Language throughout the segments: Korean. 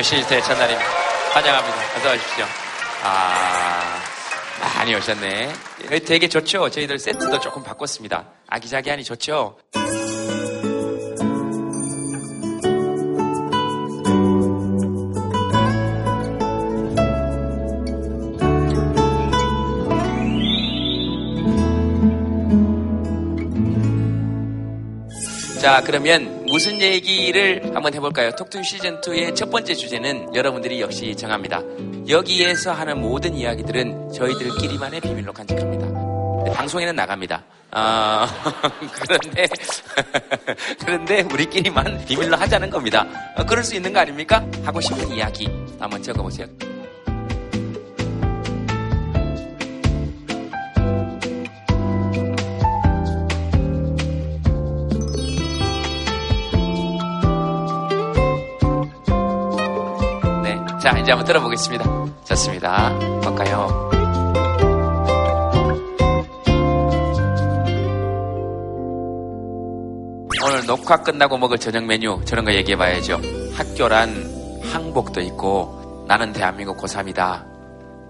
덕수 시스터의 첫날입니다. 환영합니다. 어서 오십시오. 아, 많이 오셨네. 되게 좋죠? 저희들 세트도 조금 바꿨습니다. 아기자기하니 좋죠? 자, 그러면 무슨 얘기를 한번 해볼까요? 톡투 시즌 2의 첫 번째 주제는 여러분들이 역시 정합니다. 여기에서 하는 모든 이야기들은 저희들끼리만의 비밀로 간직합니다. 방송에는 나갑니다. 어, 그런데, 그런데 우리끼리만 비밀로 하자는 겁니다. 어, 그럴 수 있는 거 아닙니까? 하고 싶은 이야기 한번 적어보세요. 자, 이제 한번 들어보겠습니다. 좋습니다. 볼까요? 오늘 녹화 끝나고 먹을 저녁 메뉴 저런 거 얘기해 봐야죠. 학교란 항복도 있고 나는 대한민국 고3이다.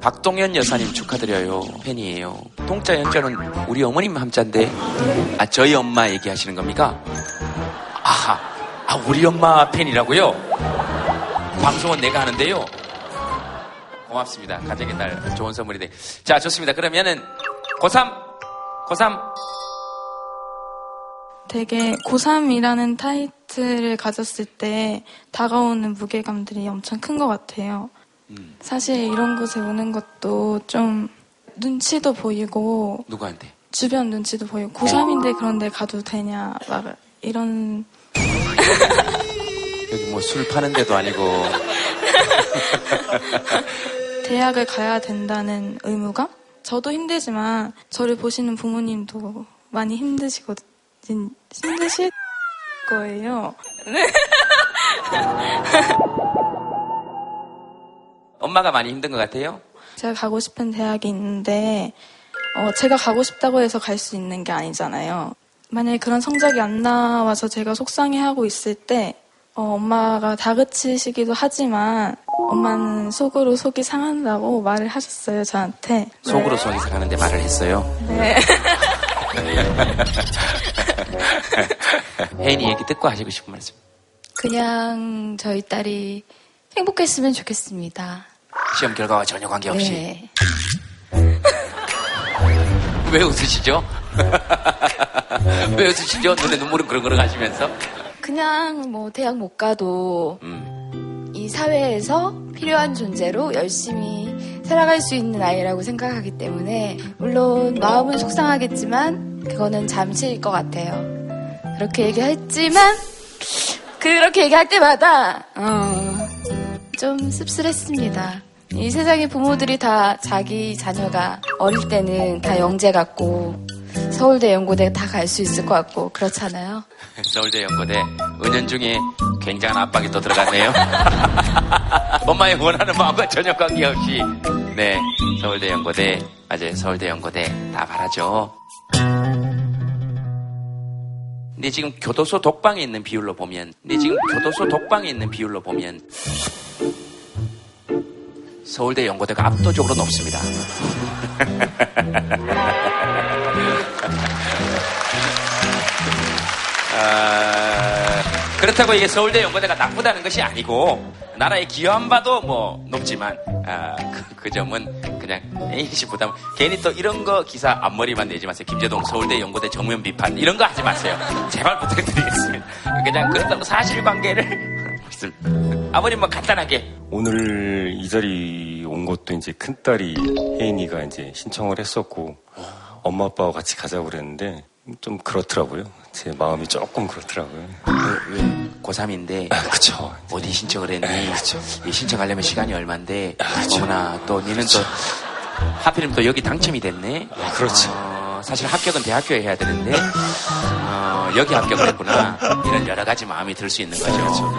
박동현 여사님 축하드려요. 팬이에요. 동자 연자는 우리 어머님 함자인데 아 저희 엄마 얘기하시는 겁니까? 아하, 아 우리 엄마 팬이라고요? 방송은 내가 하는데요. 고맙습니다. 가정의 날 좋은 선물이 돼. 자, 좋습니다. 그러면은 고3, 고3. 되게 고3이라는 타이틀을 가졌을 때 다가오는 무게감들이 엄청 큰 것 같아요. 음. 사실 이런 곳에 오는 것도 좀 눈치도 보이고 누구한테? 주변 눈치도 보이고 고3인데 그런데 가도 되냐 막 이런 여기 뭐 술 파는 데도 아니고. 대학을 가야 된다는 의무가? 저도 힘들지만 저를 보시는 부모님도 많이 힘드시거든, 힘드실 거예요. 엄마가 많이 힘든 것 같아요? 제가 가고 싶은 대학이 있는데, 어, 제가 가고 싶다고 해서 갈 수 있는 게 아니잖아요. 만약에 그런 성적이 안 나와서 제가 속상해하고 있을 때, 어, 엄마가 다그치시기도 하지만 엄마는 속으로 속이 상한다고 말을 하셨어요 저한테. 속으로 네. 속이 상하는데 말을 했어요. 네. 혜인이 얘기 듣고 하시고 싶은 말씀. 그냥 저희 딸이 행복했으면 좋겠습니다. 시험 결과와 전혀 관계없이. 네. 왜 웃으시죠? 왜 웃으시죠? 눈에 눈물은 그렁그렁 하시면서. 그냥 뭐 대학 못 가도 음. 이 사회에서 필요한 존재로 열심히 살아갈 수 있는 아이라고 생각하기 때문에 물론 마음은 속상하겠지만 그거는 잠시일 것 같아요. 그렇게 얘기했지만 그렇게 얘기할 때마다 어, 좀 씁쓸했습니다. 이 세상의 부모들이 다 자기 자녀가 어릴 때는 다 영재 같고 서울대 연고대 다 갈 수 있을 것 같고 그렇잖아요. 서울대 연고대 은연중에 굉장한 압박이 또 들어갔네요. 엄마의 원하는 마음과 전혀 관계없이 네 서울대 연고대 맞아요 서울대 연고대 다 바라죠. 근데 지금 교도소 독방에 있는 비율로 보면 근데 지금 교도소 독방에 있는 비율로 보면 서울대 연고대가 압도적으로 높습니다. 아, 그렇다고 이게 서울대 연고대가 나쁘다는 것이 아니고 나라에 기여한 바도 뭐 높지만 아, 그, 그, 점은 그냥 부담. 괜히 또 이런 거 기사 앞머리만 내지 마세요. 김재동 서울대 연고대 정면 비판 이런 거 하지 마세요. 제발 부탁드리겠습니다. 그냥 그렇다고 사실관계를 아버님 뭐 간단하게. 오늘 이 자리 온 것도 이제 큰 딸이 혜인이가 이제 신청을 했었고 엄마 아빠와 같이 가자고 그랬는데 좀 그렇더라고요. 제 마음이 조금 그렇더라고요. 왜, 고3인데. 아, 그쵸. 어디 신청을 했니? 아, 그쵸. 신청하려면 시간이 얼만데. 아, 어머나, 또 니는 그쵸. 또, 하필이면 또 여기 당첨이 됐네. 아, 그렇죠. 어, 사실 합격은 대학교에 해야 되는데, 어, 여기 합격을 했구나. 이런 여러 가지 마음이 들 수 있는 거죠. 그렇죠.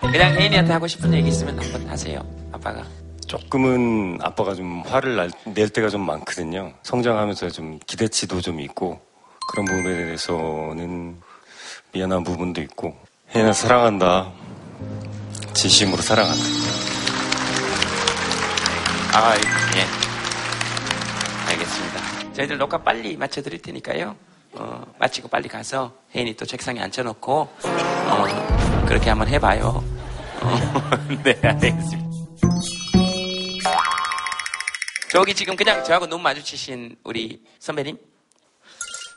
그냥 혜인이한테 하고 싶은 얘기 있으면 한 번 하세요. 아빠가. 조금은 아빠가 좀 화를 낼 때가 좀 많거든요. 성장하면서 좀 기대치도 좀 있고 그런 부분에 대해서는 미안한 부분도 있고 혜인아 사랑한다. 진심으로 사랑한다. 아, 예. 알겠습니다. 저희들 녹화 빨리 맞춰드릴 테니까요. 어, 마치고 빨리 가서 혜인이 또 책상에 앉혀놓고 어, 그렇게 한번 해봐요. 어, 네, 알겠습니다. 저기 지금 그냥 저하고 눈 마주치신 우리 선배님?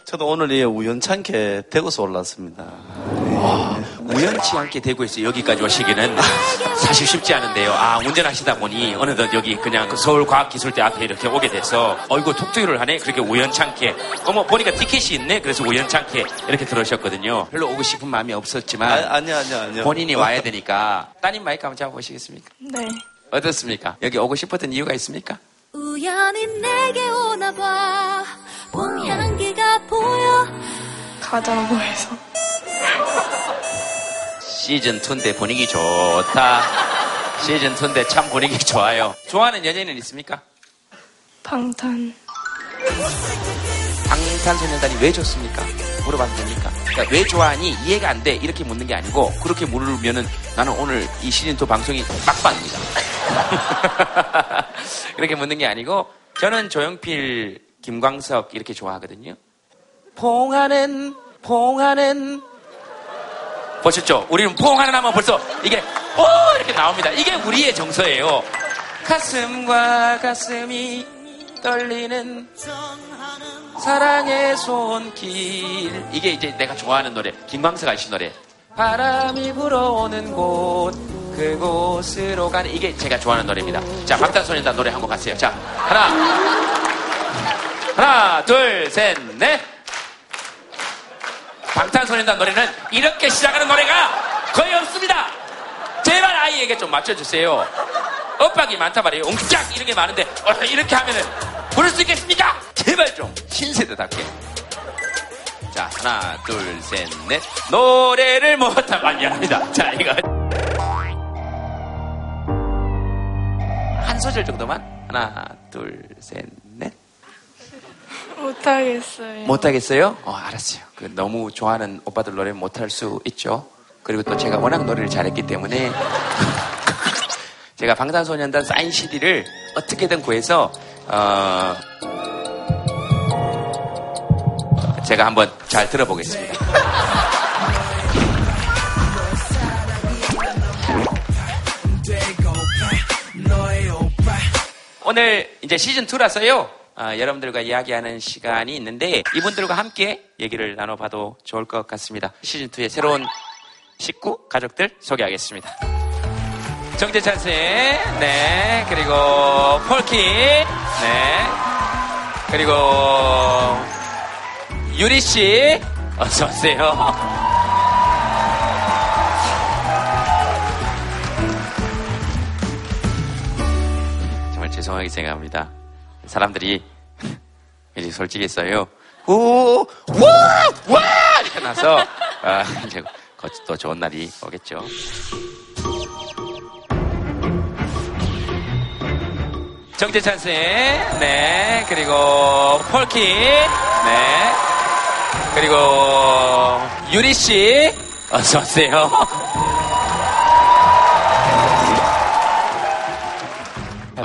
저도 오늘 이 우연찮게 대구서 올랐습니다. 와, 우연치 않게 대구에서 여기까지 오시기는 사실 쉽지 않은데요. 아, 운전하시다 보니 어느덧 여기 그냥 그 서울과학기술대 앞에 이렇게 오게 돼서 어이구 톡투유를 하네? 그렇게 우연찮게. 어머, 보니까 티켓이 있네? 그래서 우연찮게 이렇게 들어오셨거든요. 별로 오고 싶은 마음이 없었지만. 아, 아니요, 아니요, 아니요. 본인이 와야 되니까. 따님 마이크 한번 잡아보시겠습니까? 네. 어떻습니까? 여기 오고 싶었던 이유가 있습니까? 우연히 내게 오나 봐. 봄 향기가 보여. 가자고 해서. 시즌 2인데 분위기 좋다. 시즌 2인데 참 분위기 좋아요. 좋아하는 연예인은 있습니까? 방탄. 방탄소년단이 왜 좋습니까? 물어봐도 됩니까? 그러니까 왜 좋아하니 이해가 안 돼 이렇게 묻는 게 아니고 그렇게 물으면은 나는 오늘 이 시즌 2 방송이 막방입니다. 그렇게 묻는 게 아니고 저는 조영필, 김광석 이렇게 좋아하거든요. 봉하는 봉하는 보셨죠? 우리는 봉하는 하면 벌써 이게 오 이렇게 나옵니다. 이게 우리의 정서예요. 가슴과 가슴이 떨리는 사랑의 손길 이게 이제 내가 좋아하는 노래 김광석 아저씨 노래 바람이 불어오는 곳 그곳으로 가는 이게 제가 좋아하는 노래입니다. 자 방탄소년단 노래 한곡 가세요. 자 하나. 하나 둘 셋 넷. 방탄소년단 노래는 이렇게 시작하는 노래가 거의 없습니다. 제발 아이에게 좀 맞춰주세요. 엇박이 많단 말이에요. 웅짝 이런 게 많은데 어, 이렇게 하면은 부를 수 있겠습니까? 제발 좀 신세대답게. 자 하나 둘 셋 넷. 노래를 못하고 미안합니다. 자 이거 한 소절 정도만 하나 둘 셋 넷 못하겠어요. 못하겠어요? 어 알았어요. 그 너무 좋아하는 오빠들 노래 못할 수 있죠. 그리고 또 제가 워낙 노래를 잘했기 때문에 제가 방탄소년단 사인 CD를 어떻게든 구해서 어, 제가 한번 잘 들어보겠습니다. 오늘 이제 시즌 2라서요, 아, 여러분들과 이야기하는 시간이 있는데, 이분들과 함께 얘기를 나눠봐도 좋을 것 같습니다. 시즌 2의 새로운 식구, 가족들 소개하겠습니다. 정재찬 씨, 네, 그리고 폴키, 네, 그리고 유리 씨, 어서 오세요. 죄송하게 생각합니다. 사람들이 이제 솔직히 써요. 오, 와, 와 이렇게 나서 아, 이제 또 좋은 날이 오겠죠. 정재찬 씨, 네, 그리고 폴키, 네, 그리고 유리 씨, 어서 오세요.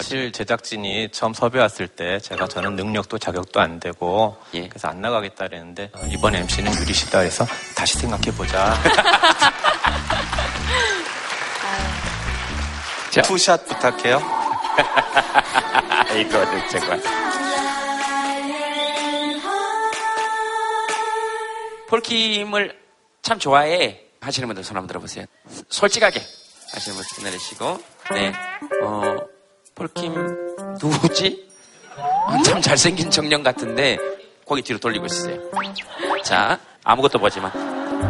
사실 제작진이 처음 섭외 왔을 때 제가 저는 능력도 자격도 안 되고 예. 그래서 안 나가겠다 그랬는데 어, 이번 MC는 유리 씨다 그래서 다시 생각해 보자. 자. two shot 부탁해요. 이거는 정말. 폴킴을 참 좋아해 하시는 분들 손 한번 들어보세요. 솔직하게 하시는 분들 손 내리시고, 네, 어, 폴킴 누구지? 어, 참 잘생긴 청년 같은데 고개 뒤로 돌리고 있으세요. 자, 아무것도 보지만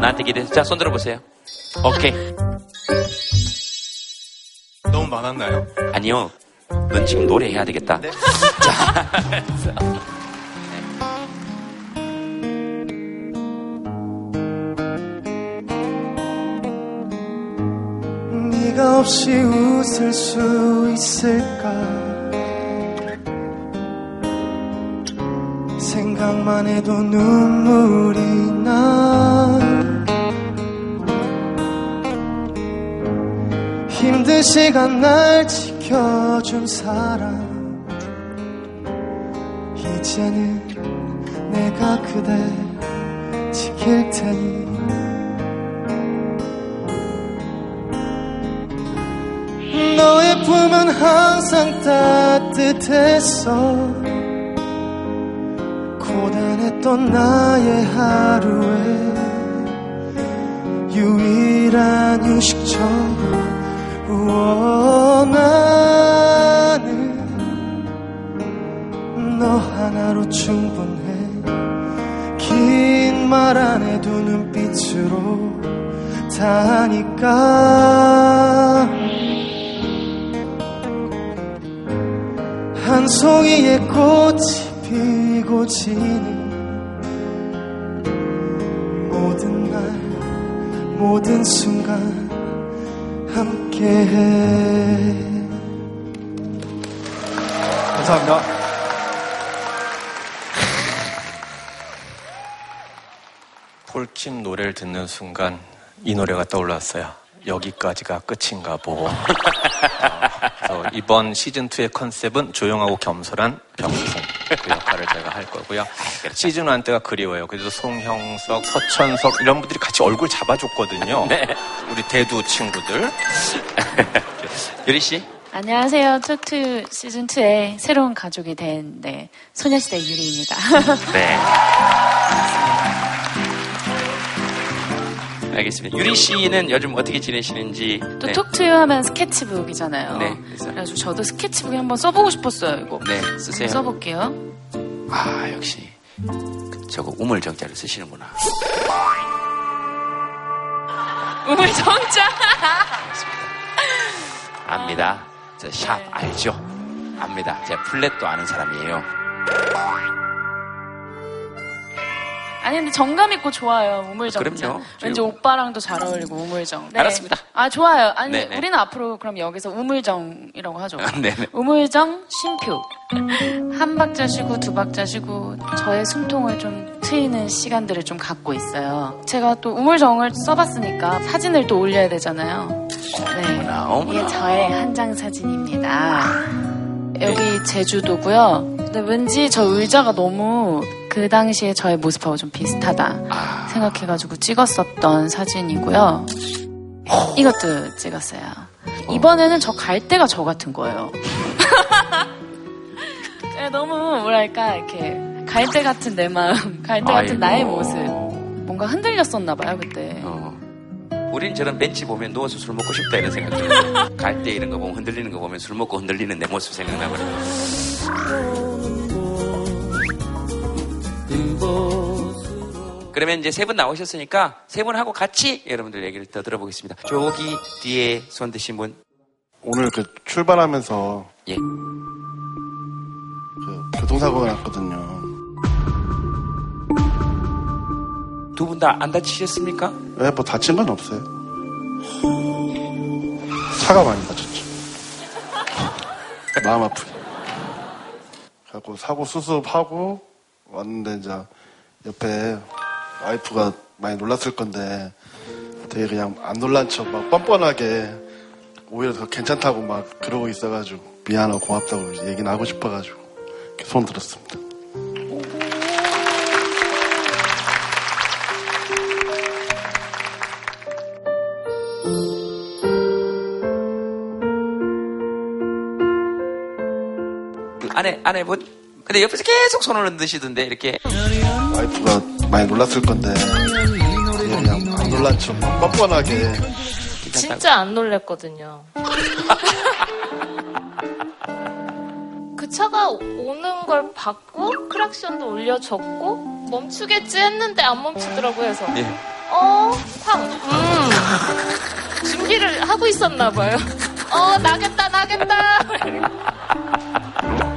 나한테 기대해서 자, 손 들어보세요. 오케이. 너무 많았나요? 아니요. 넌 지금 노래해야 되겠다. 자, 네가 없이 웃을 수 있을까? 생각만 해도 눈물이 나. 힘든 시간 날 지켜준 사람. 이제는 내가 그대 지킬 테니 품은 항상 따뜻했어 고단했던 나의 하루에 유일한 휴식처럼 우어 나는 너 하나로 충분해. 긴 말 안 해도 눈빛으로 다 하니까 송이의 꽃이 피고 지는 모든 날 모든 순간 함께해 감사합니다 폴킴 노래를 듣는 순간 이 노래가 떠올랐어요. 여기까지가 끝인가 보. 어, 그래서 이번 시즌 2의 컨셉은 조용하고 겸손한 병풍 그 역할을 제가 할 거고요. 시즌 1 때가 그리워요. 그래도 송형석, 서천석 이런 분들이 같이 얼굴 잡아줬거든요. 우리 대두 친구들. 유리 씨? 안녕하세요. 톡투유 시즌 2의 새로운 가족이 된 네, 소녀시대 유리입니다. 네. 알겠습니다. 유리 씨는 요즘 어떻게 지내시는지. 또 네. 톡투유 하면 스케치북이잖아요. 네, 그래서. 그래가지고 저도 스케치북에 한번 써보고 싶었어요. 이거 네, 쓰세요. 써볼게요. 아, 역시. 저거 우물정자를 쓰시는구나. 우물 정자. 압니다. 저샵 네. 알죠? 압니다. 제가 플랫도 아는 사람이에요. 아니 근데 정감 있고 좋아요. 우물정자. 그럼요. 왠지 오빠랑도 잘 어울리고 우물정. 네. 알았습니다. 아 좋아요. 아니 네네. 우리는 앞으로 그럼 여기서 우물정이라고 하죠. 네네. 우물정 쉼표. 한 박자 쉬고 두 박자 쉬고 저의 숨통을 좀 트이는 시간들을 좀 갖고 있어요. 제가 또 우물정을 써봤으니까 사진을 또 올려야 되잖아요. 네. 어머나, 어머나. 이게 저의 한 장 사진입니다. 여기 제주도고요. 근데 왠지 저 의자가 너무 그 당시에 저의 모습하고 좀 비슷하다 아. 생각해가지고 찍었었던 사진이고요. 이것도 찍었어요. 이번에는 저 갈 때가 저 같은 거예요. 네, 너무 뭐랄까 이렇게 갈 때 같은 내 마음, 갈 때 같은. 나의 모습. 뭔가 흔들렸었나 봐요 그때. 어. 우린 저런 벤치 보면 누워서 술 먹고 싶다 이런 생각 들어요. 갈 때 이런 거 보면 흔들리는 거 보면 술 먹고 흔들리는 내 모습 생각나버려요. 그러면 이제 세 분 나오셨으니까 세 분하고 같이 여러분들 얘기를 더 들어보겠습니다. 저기 뒤에 손 드신 분. 오늘 그 출발하면서 예. 그 교통사고가 났거든요. 두 분 다 안 다치셨습니까? 왜뭐 다친 건 없어요. 차가 많이 다쳤죠. 마음 아프게. 그래갖고 사고 수습하고 왔는데 이제 옆에 와이프가 많이 놀랐을 건데 되게 그냥 안 놀란 척 막 뻔뻔하게 오히려 더 괜찮다고 막 그러고 있어가지고 미안하고 고맙다고 얘기는 하고 싶어가지고 손 들었습니다. 아내, 아내분? 근데 옆에서 계속 손을 흔드시던데, 이렇게. 와이프가 많이 놀랐을 건데 그냥 안 놀란 척막 뻔뻔하게 진짜 안 놀랬거든요. 그 차가 오는 걸 봤고 크락션도 올려줬고 멈추겠지 했는데 안 멈추더라고요. 그래서 예. 어, 황, 음. 준비를 하고 있었나 봐요. 어, 나겠다, 나겠다.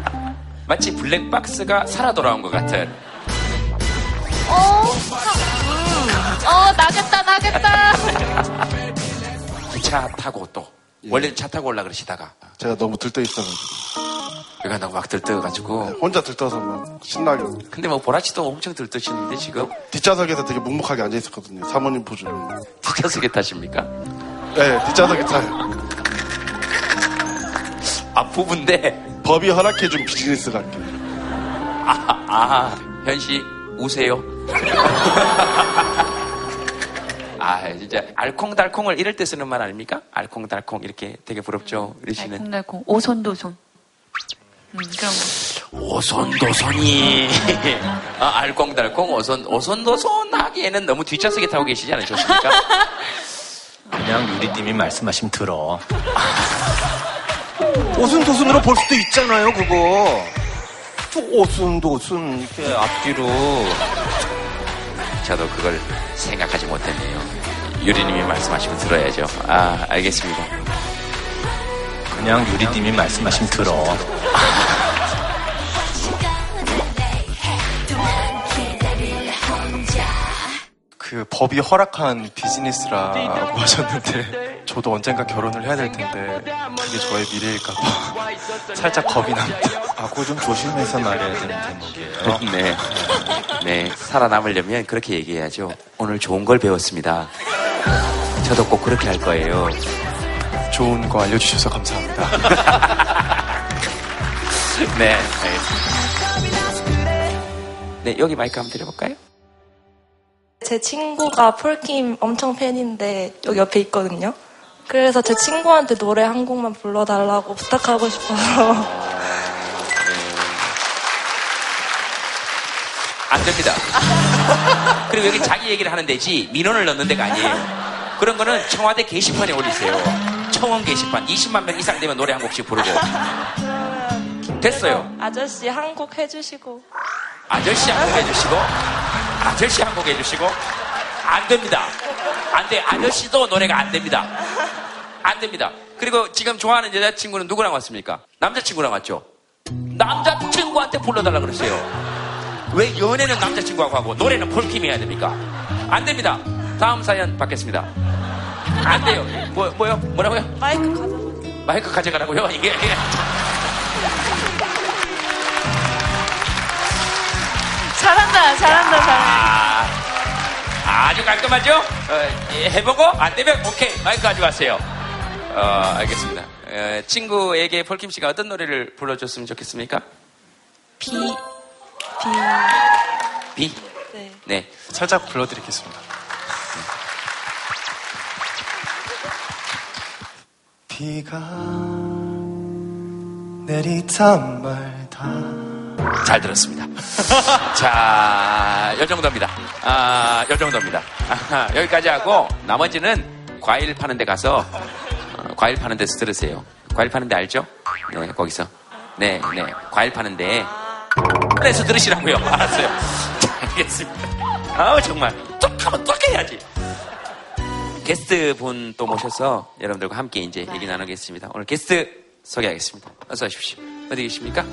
마치 블랙박스가 살아 돌아온 것 같은. 어. 어, 나겠다, 나겠다. 기차 타고 또. 원래는 차 타고 올라 그러시다가. 제가 너무 들떠 있어가지고 여기가 너무 막 들떠가지고. 혼자 들떠서 막 신나게 근데 뭐 보라치도 엄청 들떠시는데 지금 뒷좌석에서 되게 묵묵하게 앉아 있었거든요. 사모님 보조로. 뒷좌석에 타십니까? 네, 뒷좌석에 타요. 아, 부부인데. 법이 허락해준 비즈니스 갈게. 아, 아, 현씨, 우세요. 아, 진짜, 알콩달콩을 이럴 때 쓰는 말 아닙니까? 알콩달콩, 이렇게 되게 부럽죠, 우리 씨는. 알콩달콩. 오손도손. 음, 그런 거. 오손도손이. 아, 알콩달콩, 오손, 오손도손 하기에는 너무 뒷좌석에 타고 계시지 않으셨습니까? 그냥 유리님이 말씀하시면 들어. 오순도순으로 볼 수도 있잖아요, 그거. 또 오순도순 이렇게 앞뒤로. 저도 그걸 생각하지 못했네요. 유리님이 말씀하시면 들어야죠. 아, 알겠습니다. 그냥 유리님이 말씀하시면 들어. 그 법이 허락한 비즈니스라고 하셨는데 저도 언젠가 결혼을 해야 될 텐데 그게 저의 미래일까 봐 살짝 겁이 납니다. 아, 그거 좀 조심해서 말해야 되는 대목이에요. 네. 네. 살아남으려면 그렇게 얘기해야죠. 오늘 좋은 걸 배웠습니다. 저도 꼭 그렇게 할 거예요. 좋은 거 알려주셔서 감사합니다. 네, 알겠습니다. 네, 여기 마이크 한번 드려볼까요? 제 친구가 폴킴 엄청 팬인데 여기 옆에 있거든요. 그래서 제 친구한테 노래 한 곡만 불러달라고 부탁하고 싶어서 안 됩니다. 그리고 여기 자기 얘기를 하는 데지 민원을 넣는 데가 아니에요. 그런 거는 청와대 게시판에 올리세요. 청원 게시판 20만 명 이상 되면 노래 한 곡씩 부르고 됐어요. 아저씨 한 곡 해주시고 아저씨 한 곡 해주시고 아저씨 한 곡 해주시고 안 됩니다. 안 돼. 아저씨도 노래가 안 됩니다. 안 됩니다. 그리고 지금 좋아하는 여자친구는 누구랑 왔습니까? 남자친구랑 왔죠? 남자친구한테 불러달라 그랬어요. 왜 연애는 남자친구하고 하고 노래는 폴킴이 해야 됩니까? 안 됩니다. 다음 사연 받겠습니다. 안 돼요. 뭐, 뭐요? 뭐라고요? 마이크 가져. 마이크 가져가라고요? 이게. 이게. 잘한다, 잘한다, 잘한다. 아, 아주 깔끔하죠? 어, 예, 해보고 안 되면 오케이 마이크 가져가세요. 어, 알겠습니다. 어, 친구에게 폴킴 씨가 어떤 노래를 불러줬으면 좋겠습니까? 비, 비. 비. 네. 네. 살짝 불러드리겠습니다. 비가 내리단 말다 잘 들었습니다. 자, 요 정도입니다. 아, 요 정도입니다. 아하, 여기까지 하고 나머지는 과일 파는 데 가서 어, 과일 파는 데서 들으세요. 과일 파는 데 알죠? 네, 거기서. 네, 네. 과일 파는 데. 그래서 들으시라고요. 알았어요. 자, 알겠습니다. 아우, 정말. 또 하면 또 해야지. 게스트 분 또 모셔서 여러분들과 함께 이제 얘기 나누겠습니다. 오늘 게스트 소개하겠습니다. 어서 오십시오. 어디 계십니까?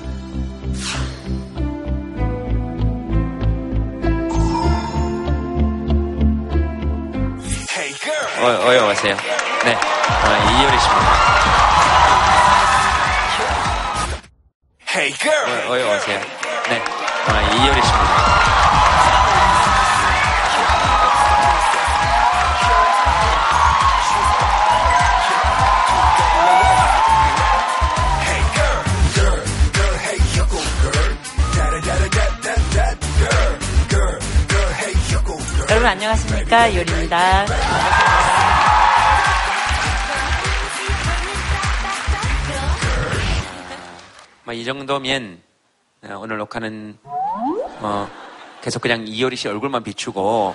어, 어여 오세요. 네, 어, 이효리 씨입니다. Hey girl. 어, 어여 오세요. 네, 어, 이효리 씨입니다. 여러분 안녕하십니까 요리입니다. 뭐, 이 정도면 어, 오늘 녹화는 어, 계속 그냥 이효리 씨 얼굴만 비추고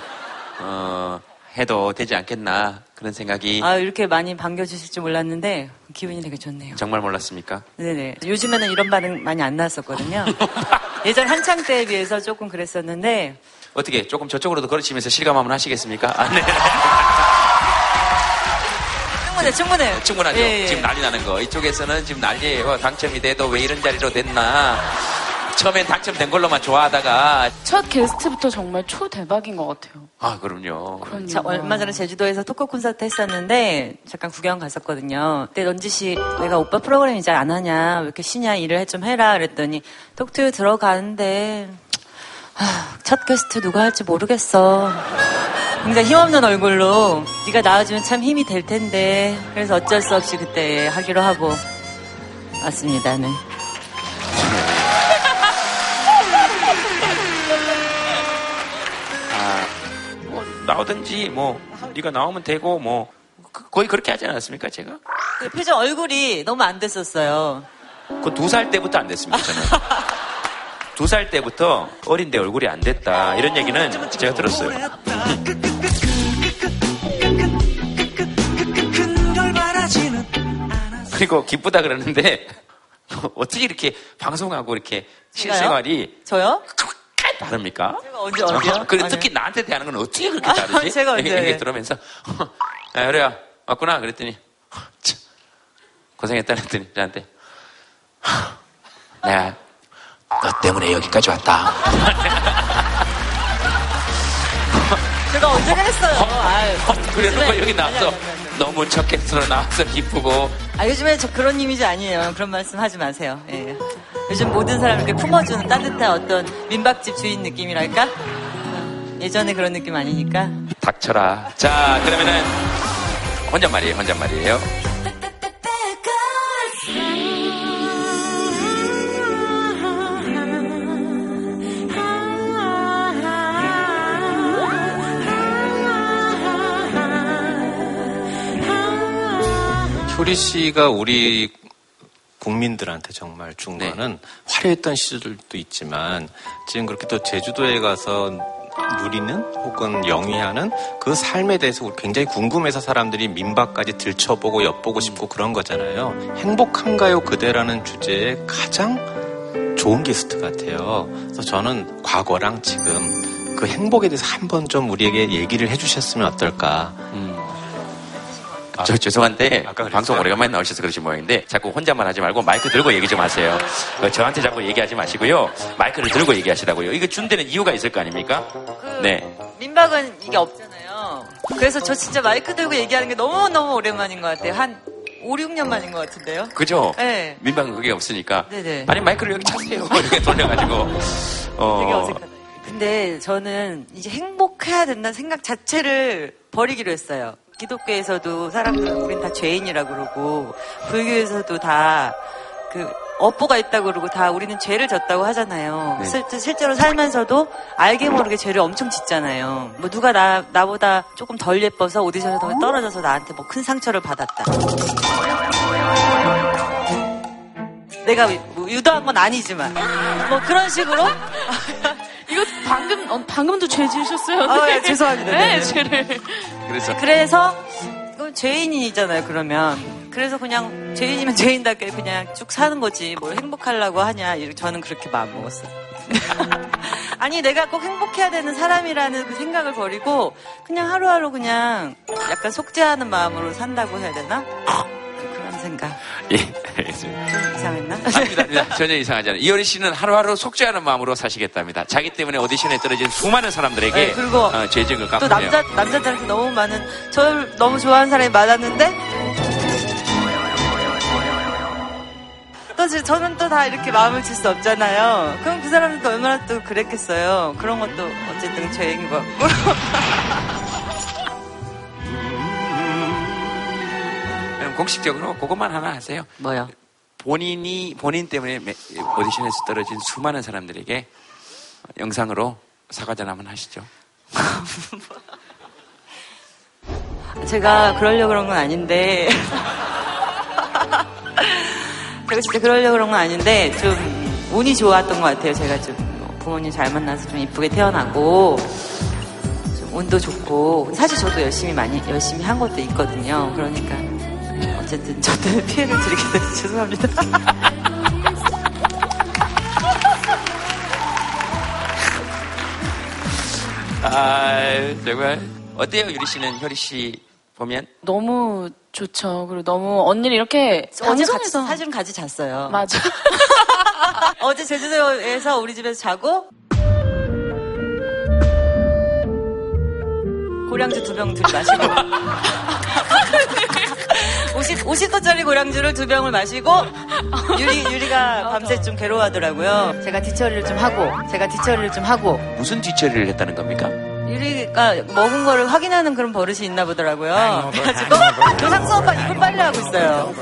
어, 해도 되지 않겠나 그런 생각이 아 이렇게 많이 반겨주실 줄 몰랐는데 기분이 되게 좋네요. 정말 몰랐습니까? 네네. 요즘에는 이런 반응 많이 안 나왔었거든요. 예전 한창 때에 비해서 조금 그랬었는데 어떻게 조금 저쪽으로도 걸으시면서 실감 한번 하시겠습니까? 아, 네. 충분해 충분해요. 충분하죠. 예, 예. 지금 난리 나는 거. 이쪽에서는 지금 난리예요. 당첨이 돼도 왜 이런 자리로 됐나. 처음엔 당첨된 걸로만 좋아하다가 첫 게스트부터 정말 초대박인 것 같아요. 아 그럼요. 자, 얼마 전에 제주도에서 토크 콘서트 했었는데 잠깐 구경 갔었거든요. 그때 런지 씨 내가 오빠 프로그램 이제 안 하냐 왜 이렇게 쉬냐 일을 해좀 해라 그랬더니 톡투 들어가는데 아, 첫 게스트 누가 할지 모르겠어. 굉장히 힘없는 얼굴로 네가 나와주면 참 힘이 될 텐데 그래서 어쩔 수 없이 그때 하기로 하고 맞습니다. 네. 아, 뭐 나오든지 뭐 네가 나오면 되고 뭐 그- 거의 그렇게 하지 않았습니까 제가? 그 표정 얼굴이 너무 안 됐었어요. 그 두 살 때부터 안 됐습니다 저는. 두 살 때부터 어린데 얼굴이 안 됐다 이런 얘기는 제가 들었어요. 그리고 기쁘다 그러는데 어떻게 이렇게 방송하고 이렇게 실생활이 저요? 다릅니까? 제가 언제 어디요? 그리고 특히 나한테 대하는 건 어떻게 그렇게 아, 다르지? 제가 언제, 이게, 이게 예. 들으면서 야 그래야 왔구나 그랬더니 참, 고생했다 그랬더니 저한테 내가 너 때문에 여기까지 왔다. 제가 언제 그랬어요? 아유, 그래놓고 요즘에- 여기 나와서 아니, 아니, 아니, 아니. 너무 척했어 나와서 기쁘고 아, 요즘에 저 그런 이미지 아니에요. 그런 말씀 하지 마세요. 예. 요즘 모든 사람을 이렇게 품어주는 따뜻한 어떤 민박집 주인 느낌이랄까? 예전에 그런 느낌 아니니까. 닥쳐라. 자 그러면은 혼잣말이에요 혼잣말이에요. 효리 씨가 우리 국민들한테 정말 준 거는 화려했던 시절도 있지만 지금 그렇게 또 제주도에 가서 누리는 혹은 영위하는 그 삶에 대해서 굉장히 궁금해서 사람들이 민박까지 들춰보고 엿보고 싶고 그런 거잖아요. 행복한가요 그대라는 주제에 가장 좋은 게스트 같아요. 그래서 저는 과거랑 지금 그 행복에 대해서 한번 좀 우리에게 얘기를 해주셨으면 어떨까. 저 죄송한데 방송 오래간만에 나오셔서 그러신 모양인데 자꾸 혼자만 하지 말고 마이크 들고 얘기 좀 하세요. 어, 저한테 자꾸 얘기하지 마시고요. 마이크를 들고 얘기하시라고요. 이거 준 데는 이유가 있을 거 아닙니까? 네. 민박은 이게 없잖아요. 그래서 저 진짜 마이크 들고 얘기하는 게 너무너무 오랜만인 것 같아요. 한 5, 6년 만인 것 같은데요. 그죠? 네. 민방은 그게 없으니까. 네네. 아니 마이크를 여기 차세요. 이렇게 돌려가지고. 어, 되게 어색하다. 근데 저는 이제 행복해야 된다는 생각 자체를 버리기로 했어요. 기독교에서도 사람들은 우린 다 죄인이라고 그러고 불교에서도 다그 업보가 있다고 그러고 다 우리는 죄를 졌다고 하잖아요. 네. 실, 실제로 살면서도 알게 모르게 죄를 엄청 짓잖아요. 뭐 누가 나 나보다 조금 덜 예뻐서 오디션에 더 떨어져서 나한테 뭐 큰 상처를 받았다. 내가 뭐 유도한 건 아니지만 뭐 그런 식으로 이거 방금 어, 방금도 죄 지으셨어요. 아, 예, 죄송합니다. 네, 네, 네. 죄를. 그래서 그래서 죄인이잖아요. 그러면 그래서 그냥 죄인이면 죄인답게 그냥 쭉 사는 거지 뭘 행복하려고 하냐 저는 그렇게 마음 먹었어요. 아니 내가 꼭 행복해야 되는 사람이라는 그 생각을 버리고 그냥 하루하루 그냥 약간 속죄하는 마음으로 산다고 해야 되나? 그런 생각. 예, 알겠습니다. 좀 이상했나? 아닙니다, 아닙니다. 전혀 이상하지 않아요. 이효리 씨는 하루하루 속죄하는 마음으로 사시겠답니다. 자기 때문에 오디션에 떨어진 수많은 사람들에게 네, 그리고 어, 죄증을 또 갚으며 남자 남자들한테 너무 많은 저를 너무 좋아하는 사람이 많았는데 또 저- 저는 또 다 이렇게 마음을 칠수 없잖아요. 그럼 그 사람도 얼마나 또 그랬겠어요. 그런 것도 어쨌든 죄인 것 같고. 공식적으로 그것만 하나 하세요. 뭐요? 본인이 본인 때문에 매- 오디션에서 떨어진 수많은 사람들에게 영상으로 사과전 한번 하시죠. 제가 그러려고 그런 건 아닌데. 제가 진짜 그러려고 그런 건 아닌데, 좀, 운이 좋았던 것 같아요. 제가 좀, 뭐 부모님 잘 만나서 좀 이쁘게 태어나고, 좀 운도 좋고, 사실 저도 열심히 많이, 열심히 한 것도 있거든요. 그러니까, 어쨌든 저 때문에 피해를 드리게 돼서 죄송합니다. 아 정말 어때요 유리 씨는 효리 씨 보면 너무 좋죠. 그리고 너무 언니를 이렇게 어제 같이, 방송에서 사실은 같이 잤어요. 맞아. 어제 제주도에서 우리 집에서 자고, 고량주 두 병 둘이 마시고 50, 50도짜리 고량주를 두 병을 마시고 유리, 유리가 밤새 좀 괴로워하더라고요. 제가 뒷처리를 좀 하고, 제가 뒷처리를 좀 하고. 무슨 뒷처리를 했다는 겁니까? 유리가 먹은 거를 확인하는 그런 버릇이 있나 보더라고요. 그래가지고 그 상수 오빠 입을 빨래 하고 있어요.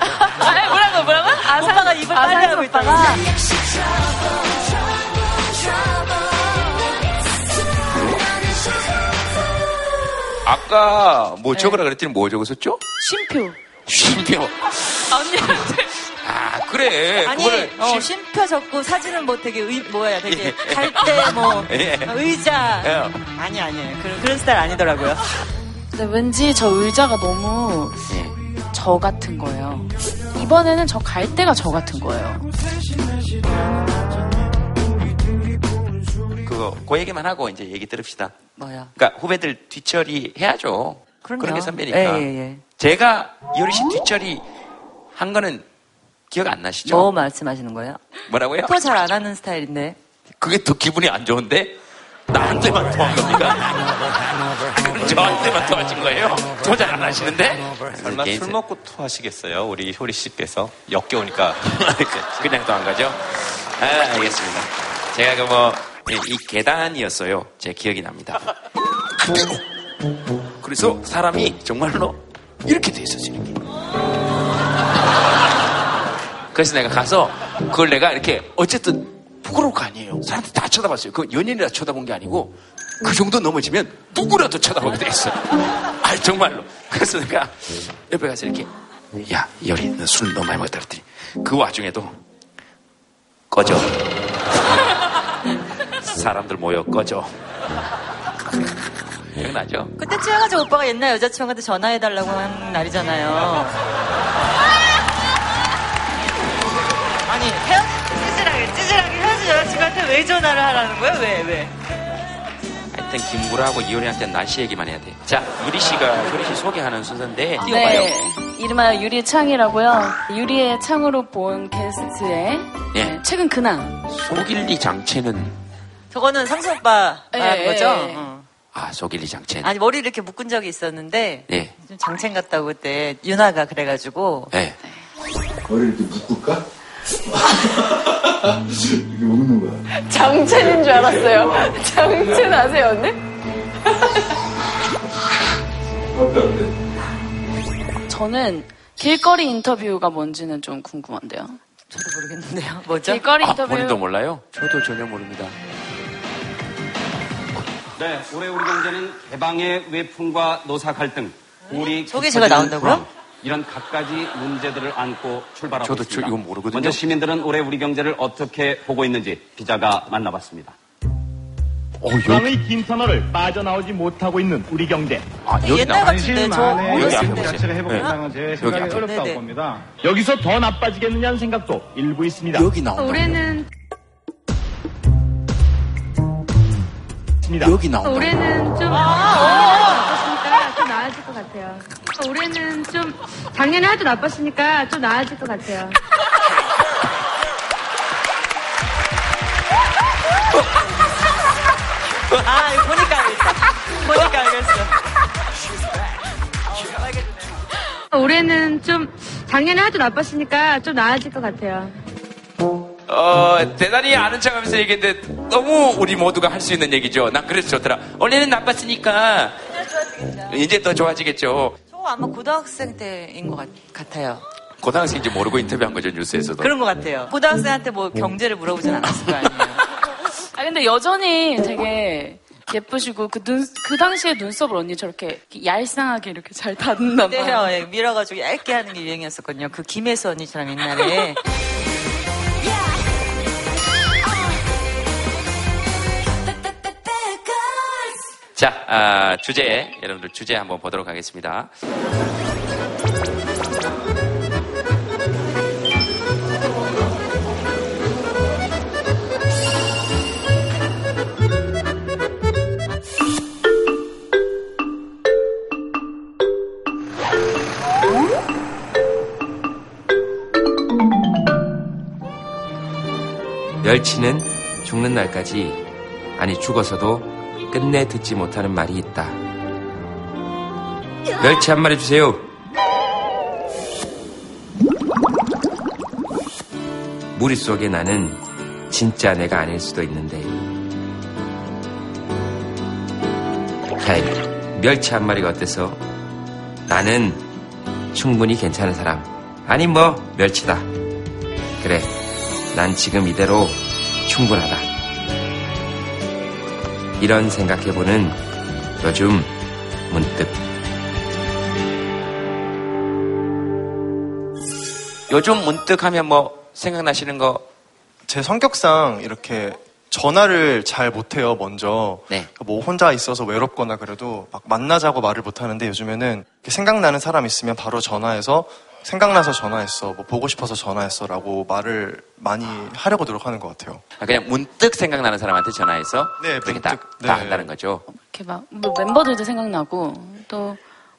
아, 뭐라고, 뭐라고? 오빠가 입을 빨리 하고 있다가. 아까 뭐 적으라 그랬더니 뭐 적었었죠? 쉼표. 쉼표. 언니한테. 아, 그래. 아니, 어, 쉼- 쉼표 적고 사진은 뭐 되게 의, 뭐야, 되게 갈때 뭐, 예. 의자. 예. 아니, 아니. 그런, 그런 스타일 아니더라고요. 근데 왠지 저 의자가 너무 저 같은 거예요. 이번에는 저갈 때가 저 같은 거예요. 그거 그 얘기만 하고 이제 얘기 들읍시다. 뭐야? 그러니까 후배들 뒤처리 해야죠. 그럼요. 그런 게 선배니까. 예, 예, 예. 제가 요리 씨 뒤처리 한 거는 기억 안 나시죠? 뭐 말씀하시는 거예요? 뭐라고요? 토 잘 안 하는 스타일인데. 그게 더 기분이 안 좋은데 나한테만 통한 겁니까? 저한테만 통하신 거예요? 도잘 안 하시는데? 설마 술 생- 먹고 토하시겠어요? 우리 효리 씨께서 역겨우니까 그냥 또 안 가죠? 아, 알겠습니다. 제가 그 뭐, 이, 이 계단이었어요. 제 기억이 납니다. 그래서 사람이 정말로 이렇게 돼 있었어요. 이렇게. 그래서 내가 가서 그걸 내가 이렇게 어쨌든 부끄러울 거 아니에요. 사람들 다 쳐다봤어요. 그 연인이라 쳐다본 게 아니고 그 정도 넘어지면 누구라도 쳐다보게 돼 있어요. 아 정말로. 그래서 내가 옆에 가서 이렇게 야 열이 너 술 너무 많이 먹었다 그랬더니 그 와중에도 꺼져. 사람들 모여 꺼져. 기억나죠? 그때 취해가지고 오빠가 옛날 여자친구한테 전화해달라고 한 날이잖아요. 아니, 헤어, 찌질하게, 찌질하게 헤어진 여자친구한테 왜 전화를 하라는 거야? 왜, 왜? 하여튼 김구라하고 이효리한테 날씨 얘기만 해야 돼. 자, 유리 씨가 효리 씨 소개하는 순서인데 띄워봐요. 네. 이름하여 유리의 창이라고요. 유리의 창으로 본 게스트의 예. 최근 근황. 소길리 장체는 저거는 상수 오빠 예, 말하는 거죠? 예. 어. 아 소길리 장체. 아니, 머리를 이렇게 묶은 적이 있었는데, 예. 좀 장첸 같다고 그때, 윤아가 그래가지고, 예. 머리를 이렇게 묶을까? 이렇게 묶는 거야. 장첸인 줄 알았어요. 장첸 아세요, 언니? 저는 길거리 인터뷰가 뭔지는 좀 궁금한데요. 저도 모르겠는데요. 뭐죠? 길거리 아, 인터뷰. 본인도 몰라요? 저도 전혀 모릅니다. 네, 올해 우리 경제는 개방의 외풍과 노사 갈등, 우리 저게 제가 나온다고요? 이런 갖가지 문제들을 안고 출발하고 저도 있습니다. 저 이건 모르거든요. 먼저 시민들은 올해 우리 경제를 어떻게 보고 있는지 기자가 만나봤습니다. 중앙의 긴 터널을 빠져나오지 못하고 있는 우리 경제. 아, 여기 옛날 같은데, 저 어렸을 때. 자체를 회복한다는 네. 제 여기 생각이. 어렵다고 네네. 봅니다. 여기서 더 나빠지겠느냐는 생각도 일부 있습니다. 여기 나온다. 올해는 있습니다. 여기 나온다. 올해는 좀 나빴으니까 좀 나아질 것 같아요. 올해는 좀 작년에 하도 나빴으니까 좀 나아질 것 같아요. 아, 이거 보니까 알겠다. 보니까 알겠어. 올해는 좀 작년에 하도 나빴으니까 좀 나아질 것 같아요. 어, 대단히 아는 척 하면서 얘기했는데 너무 우리 모두가 할 수 있는 얘기죠. 난 그래서 좋더라. 원래는 나빴으니까 이제 더 좋아지겠죠. 저거 아마 고등학생 때인 것 같, 같아요. 고등학생인지 모르고 인터뷰한 거죠, 뉴스에서도. 그런 것 같아요. 고등학생한테 뭐 경제를 물어보진 않았을 거 아니에요. 아 근데 여전히 되게 예쁘시고 그 눈 그 당시에 눈썹을 언니 저렇게 얄쌍하게 이렇게 잘 다듬나 네, 봐요. 예, 밀어가지고 얇게 하는 게 유행이었었거든요. 그 김혜수 언니처럼 옛날에. 자, 아, 주제, 여러분들 주제 한번 보도록 하겠습니다. 멸치는 죽는 날까지, 아니 죽어서도 끝내 듣지 못하는 말이 있다. 멸치 한 마리 주세요. 무리 속에 나는 진짜 내가 아닐 수도 있는데. 하이, 멸치 한 마리가 어때서? 나는 충분히 괜찮은 사람. 아니 뭐 멸치다. 그래, 난 지금 이대로 충분하다. 이런 생각해보는 요즘 문득. 요즘 문득 하면 뭐 생각나시는 거? 제 성격상 이렇게 전화를 잘 못해요, 먼저. 네. 뭐 혼자 있어서 외롭거나 그래도 막 만나자고 말을 못하는데 요즘에는 생각나는 사람 있으면 바로 전화해서 생각나서 전화했어, 뭐 보고 싶어서 전화했어 라고 말을 많이 하려고 노력하는 것 같아요. 아, 그냥 문득 생각나는 사람한테 전화해서 네, 그렇게 문득, 다, 네. 다 한다는 거죠. 이렇게 막, 뭐 멤버들도 생각나고, 또,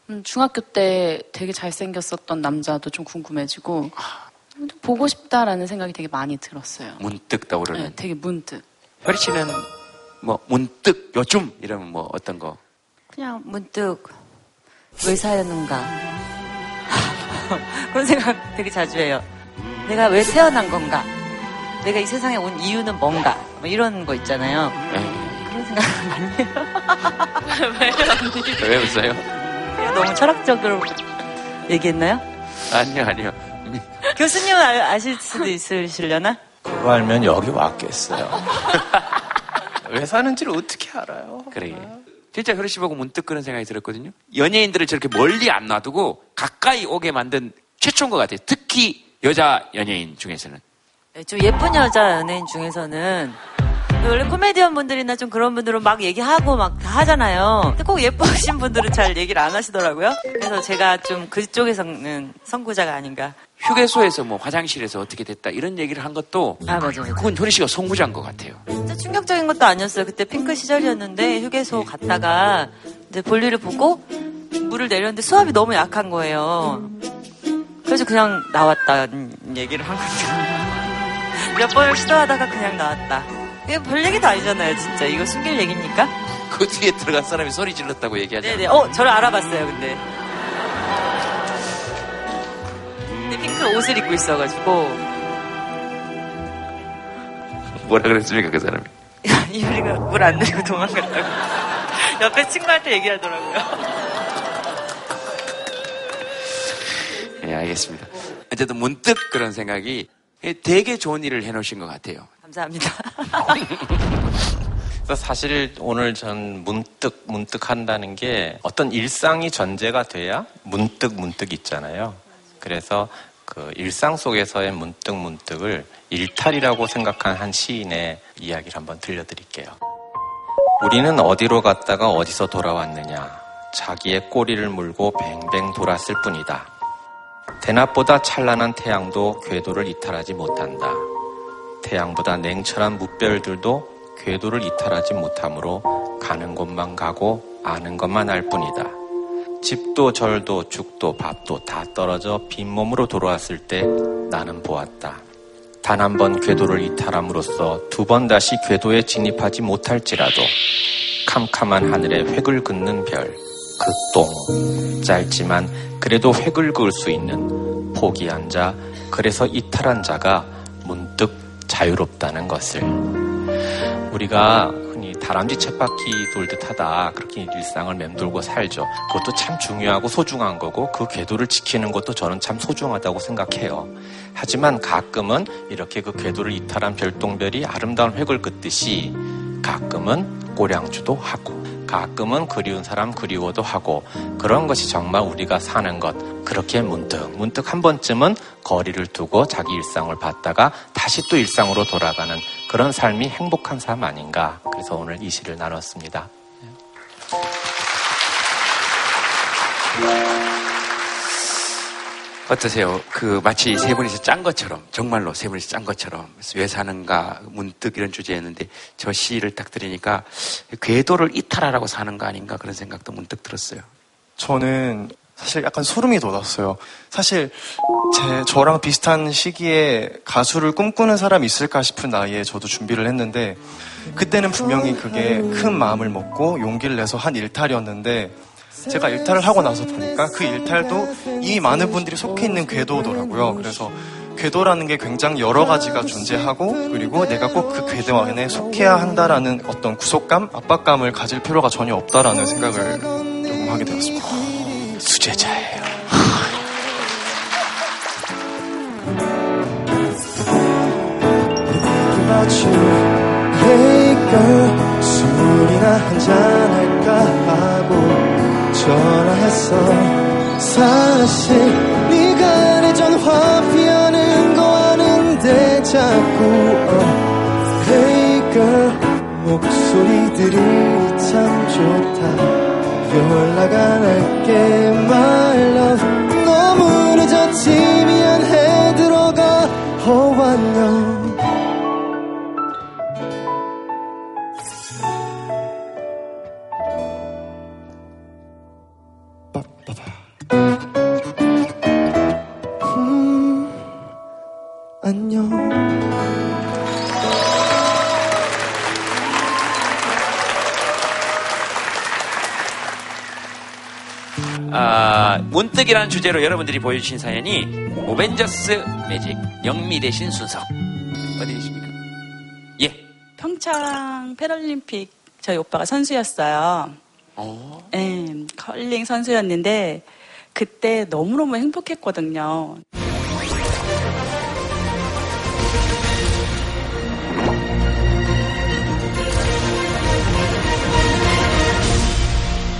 음, 중학교 때 되게 잘생겼었던 남자도 좀 궁금해지고, 좀 보고 싶다라는 생각이 되게 많이 들었어요. 문득 떠오르는. 네, 되게 문득. 혈이 씨는 뭐 문득 요즘 이러면 뭐 어떤 거? 그냥 문득 왜 사였는가 그런 생각 되게 자주 해요. 내가 왜 태어난 건가? 내가 이 세상에 온 이유는 뭔가? 뭐 이런 거 있잖아요. 그런 생각 많이 해요. 왜요, 왜 웃어요? 너무 철학적으로 얘기했나요? 아니요, 아니요. 교수님은 아, 아실 수도 있으시려나? 그거 알면 여기 왔겠어요. 왜 사는지를 어떻게 알아요? 그래. 진짜 씨 보고 문득 그런 생각이 들었거든요. 연예인들을 저렇게 멀리 안 놔두고 가까이 오게 만든 최초인 것 같아요. 특히 여자 연예인 중에서는. 네, 좀 예쁜 여자 연예인 중에서는 원래 코미디언 분들이나 좀 그런 분들은 막 얘기하고 막 다 하잖아요. 근데 꼭 예쁘신 분들은 잘 얘기를 안 하시더라고요. 그래서 제가 좀 그쪽에서는 선구자가 아닌가. 휴게소에서 뭐 화장실에서 어떻게 됐다 이런 얘기를 한 것도 아, 맞아, 맞아. 그건 효리 씨가 송구자인 것 같아요. 진짜 충격적인 것도 아니었어요. 그때 핑크 시절이었는데 휴게소 갔다가 이제 볼일을 보고 물을 내렸는데 수압이 너무 약한 거예요. 그래서 그냥 나왔다는 얘기를 한 거죠. 몇 번을 시도하다가 그냥 나왔다. 이게 별 얘기도 아니잖아요, 진짜. 이거 숨길 얘기입니까? 그 뒤에 들어간 사람이 소리 질렀다고 얘기하잖아요. 네네. 어, 저를 알아봤어요, 근데. 핑크 옷을 입고 있어가지고. 뭐라 그랬습니까 그 사람이? 이효리가 물 안 내리고 도망갔다고. 옆에 친구한테 얘기하더라고요. 네, 알겠습니다. 어쨌든 문득 그런 생각이 되게 좋은 일을 해놓으신 것 같아요. 감사합니다. 그래서 사실 오늘 전 문득 문득 한다는 게 어떤 일상이 전제가 돼야 문득 문득 있잖아요. 그래서 그 일상 속에서의 문득 문득을 일탈이라고 생각한 한 시인의 이야기를 한번 들려드릴게요. 우리는 어디로 갔다가 어디서 돌아왔느냐. 자기의 꼬리를 물고 뱅뱅 돌았을 뿐이다. 대낮보다 찬란한 태양도 궤도를 이탈하지 못한다. 태양보다 냉철한 무별들도 궤도를 이탈하지 못하므로 가는 곳만 가고 아는 것만 알 뿐이다. 집도 절도 죽도 밥도 다 떨어져 빈몸으로 돌아왔을 때 나는 보았다. 단 한 번 궤도를 이탈함으로써 두 번 다시 궤도에 진입하지 못할지라도 캄캄한 하늘에 획을 긋는 별, 그 똥, 짧지만 그래도 획을 그을 수 있는 포기한 자, 그래서 이탈한 자가 문득 자유롭다는 것을. 우리가 다람쥐 쳇바퀴 돌듯 하다 그렇게 일상을 맴돌고 살죠. 그것도 참 중요하고 소중한 거고 그 궤도를 지키는 것도 저는 참 소중하다고 생각해요. 하지만 가끔은 이렇게 그 궤도를 이탈한 별똥별이 아름다운 획을 긋듯이 가끔은 꼬량주도 하고 가끔은 그리운 사람 그리워도 하고 그런 것이 정말 우리가 사는 것 그렇게 문득 문득 한 번쯤은 거리를 두고 자기 일상을 봤다가 다시 또 일상으로 돌아가는 그런 삶이 행복한 삶 아닌가 그래서 오늘 이 시를 나눴습니다. 어떠세요? 그 마치 세 분이서 짠 것처럼 정말로 세 분이서 짠 것처럼 왜 사는가 문득 이런 주제였는데 저 시를 딱 들으니까 궤도를 이탈하라고 사는 거 아닌가 그런 생각도 문득 들었어요. 저는 사실 약간 소름이 돋았어요. 사실 제 저랑 비슷한 시기에 가수를 꿈꾸는 사람이 있을까 싶은 나이에 저도 준비를 했는데 그때는 분명히 그게 큰 마음을 먹고 용기를 내서 한 일탈이었는데 제가 일탈을 하고 나서 보니까 그 일탈도 이미 많은 분들이 속해 있는 궤도더라고요. 그래서 궤도라는 게 굉장히 여러 가지가 존재하고 그리고 내가 꼭 그 궤도 안에 속해야 한다라는 어떤 구속감, 압박감을 가질 필요가 전혀 없다라는 생각을 조금 하게 되었습니다. 수제자예요. 술이나 한잔 할까 하고 전화했어 사실 네가 내 전화 피하는 거 아는데 자꾸 어. Hey girl 목소리들이 참 좋다 연락 안 할게 my love 너무 늦었지 미안해 들어가 oh 안녕 아, 문득이라는 주제로 여러분들이 보여주신 사연이 오벤져스 매직 영미 대신 순서 어디 계십니까? 예. 평창 패럴림픽 저희 오빠가 선수였어요. 어. 네, 컬링 선수였는데 그때 너무너무 행복했거든요.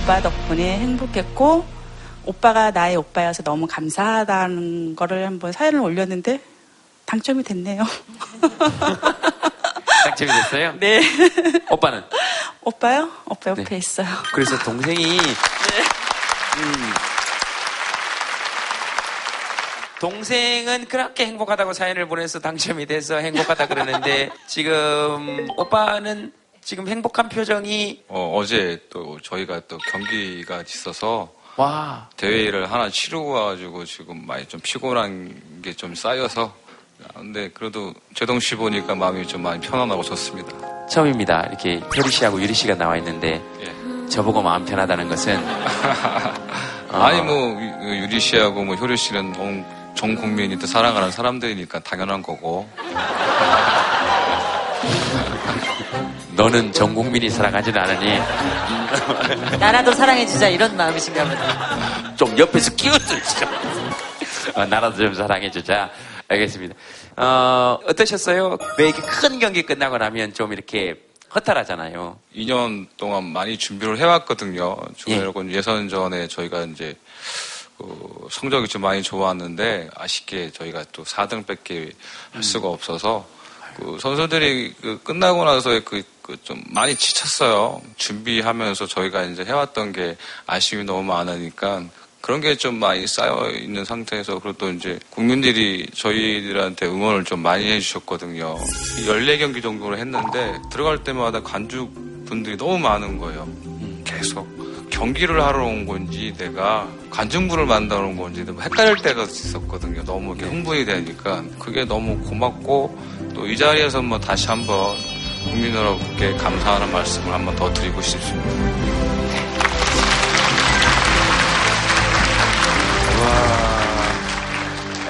오빠 덕분에 행복했고 오빠가 나의 오빠여서 너무 감사하다는 거를 한번 사연을 올렸는데 당첨이 됐네요. 당첨이 됐어요? 네. 오빠는? 오빠요? 오빠 옆에 네. 있어요. 그래서 동생이 음, 동생은 그렇게 행복하다고 사연을 보내서 당첨이 돼서 행복하다 그러는데 지금 오빠는 지금 행복한 표정이 어, 어제 또 저희가 또 경기가 있어서 와 대회를 하나 치르고 와가지고 지금 많이 좀 피곤한 게 좀 쌓여서 근데 그래도 제동 씨 보니까 마음이 좀 많이 편안하고 좋습니다. 처음입니다. 이렇게 효리 씨하고 유리 씨가 나와 있는데 저보고 마음 편하다는 것은 어, 아니 뭐 유- 유리 씨하고 뭐 효리 씨는 온- 전 국민이 또 사랑하는 사람들이니까 당연한 거고 너는 전 국민이 사랑하지는 않으니 나라도 사랑해주자 이런 마음이신가 보다. 좀 옆에서 끼어들죠. 어, 나라도 좀 사랑해주자. 알겠습니다. 어, 어떠셨어요? 왜 이렇게 큰 경기 끝나고 나면 좀 이렇게 허탈하잖아요. 2년 동안 많이 준비를 해왔거든요. 중요한 예선전에 저희가 이제 그 성적이 좀 많이 좋았는데 아쉽게 저희가 또 4등밖에 할 수가 없어서 그 선수들이 그 끝나고 나서 그, 그 좀 많이 지쳤어요. 준비하면서 저희가 이제 해왔던 게 아쉬움이 너무 많으니까 그런 게 좀 많이 쌓여 있는 상태에서 그리고 또 이제 국민들이 저희들한테 응원을 좀 많이 해주셨거든요. 14경기 정도를 했는데 들어갈 때마다 관중 분들이 너무 많은 거예요. 계속. 경기를 하러 온 건지 내가 관중부를 만나러 온 건지 너무 헷갈릴 때가 있었거든요. 너무 이렇게 흥분이 되니까 그게 너무 고맙고 또 이 자리에서 뭐 다시 한번 국민 여러분께 감사하는 말씀을 한번 더 드리고 싶습니다.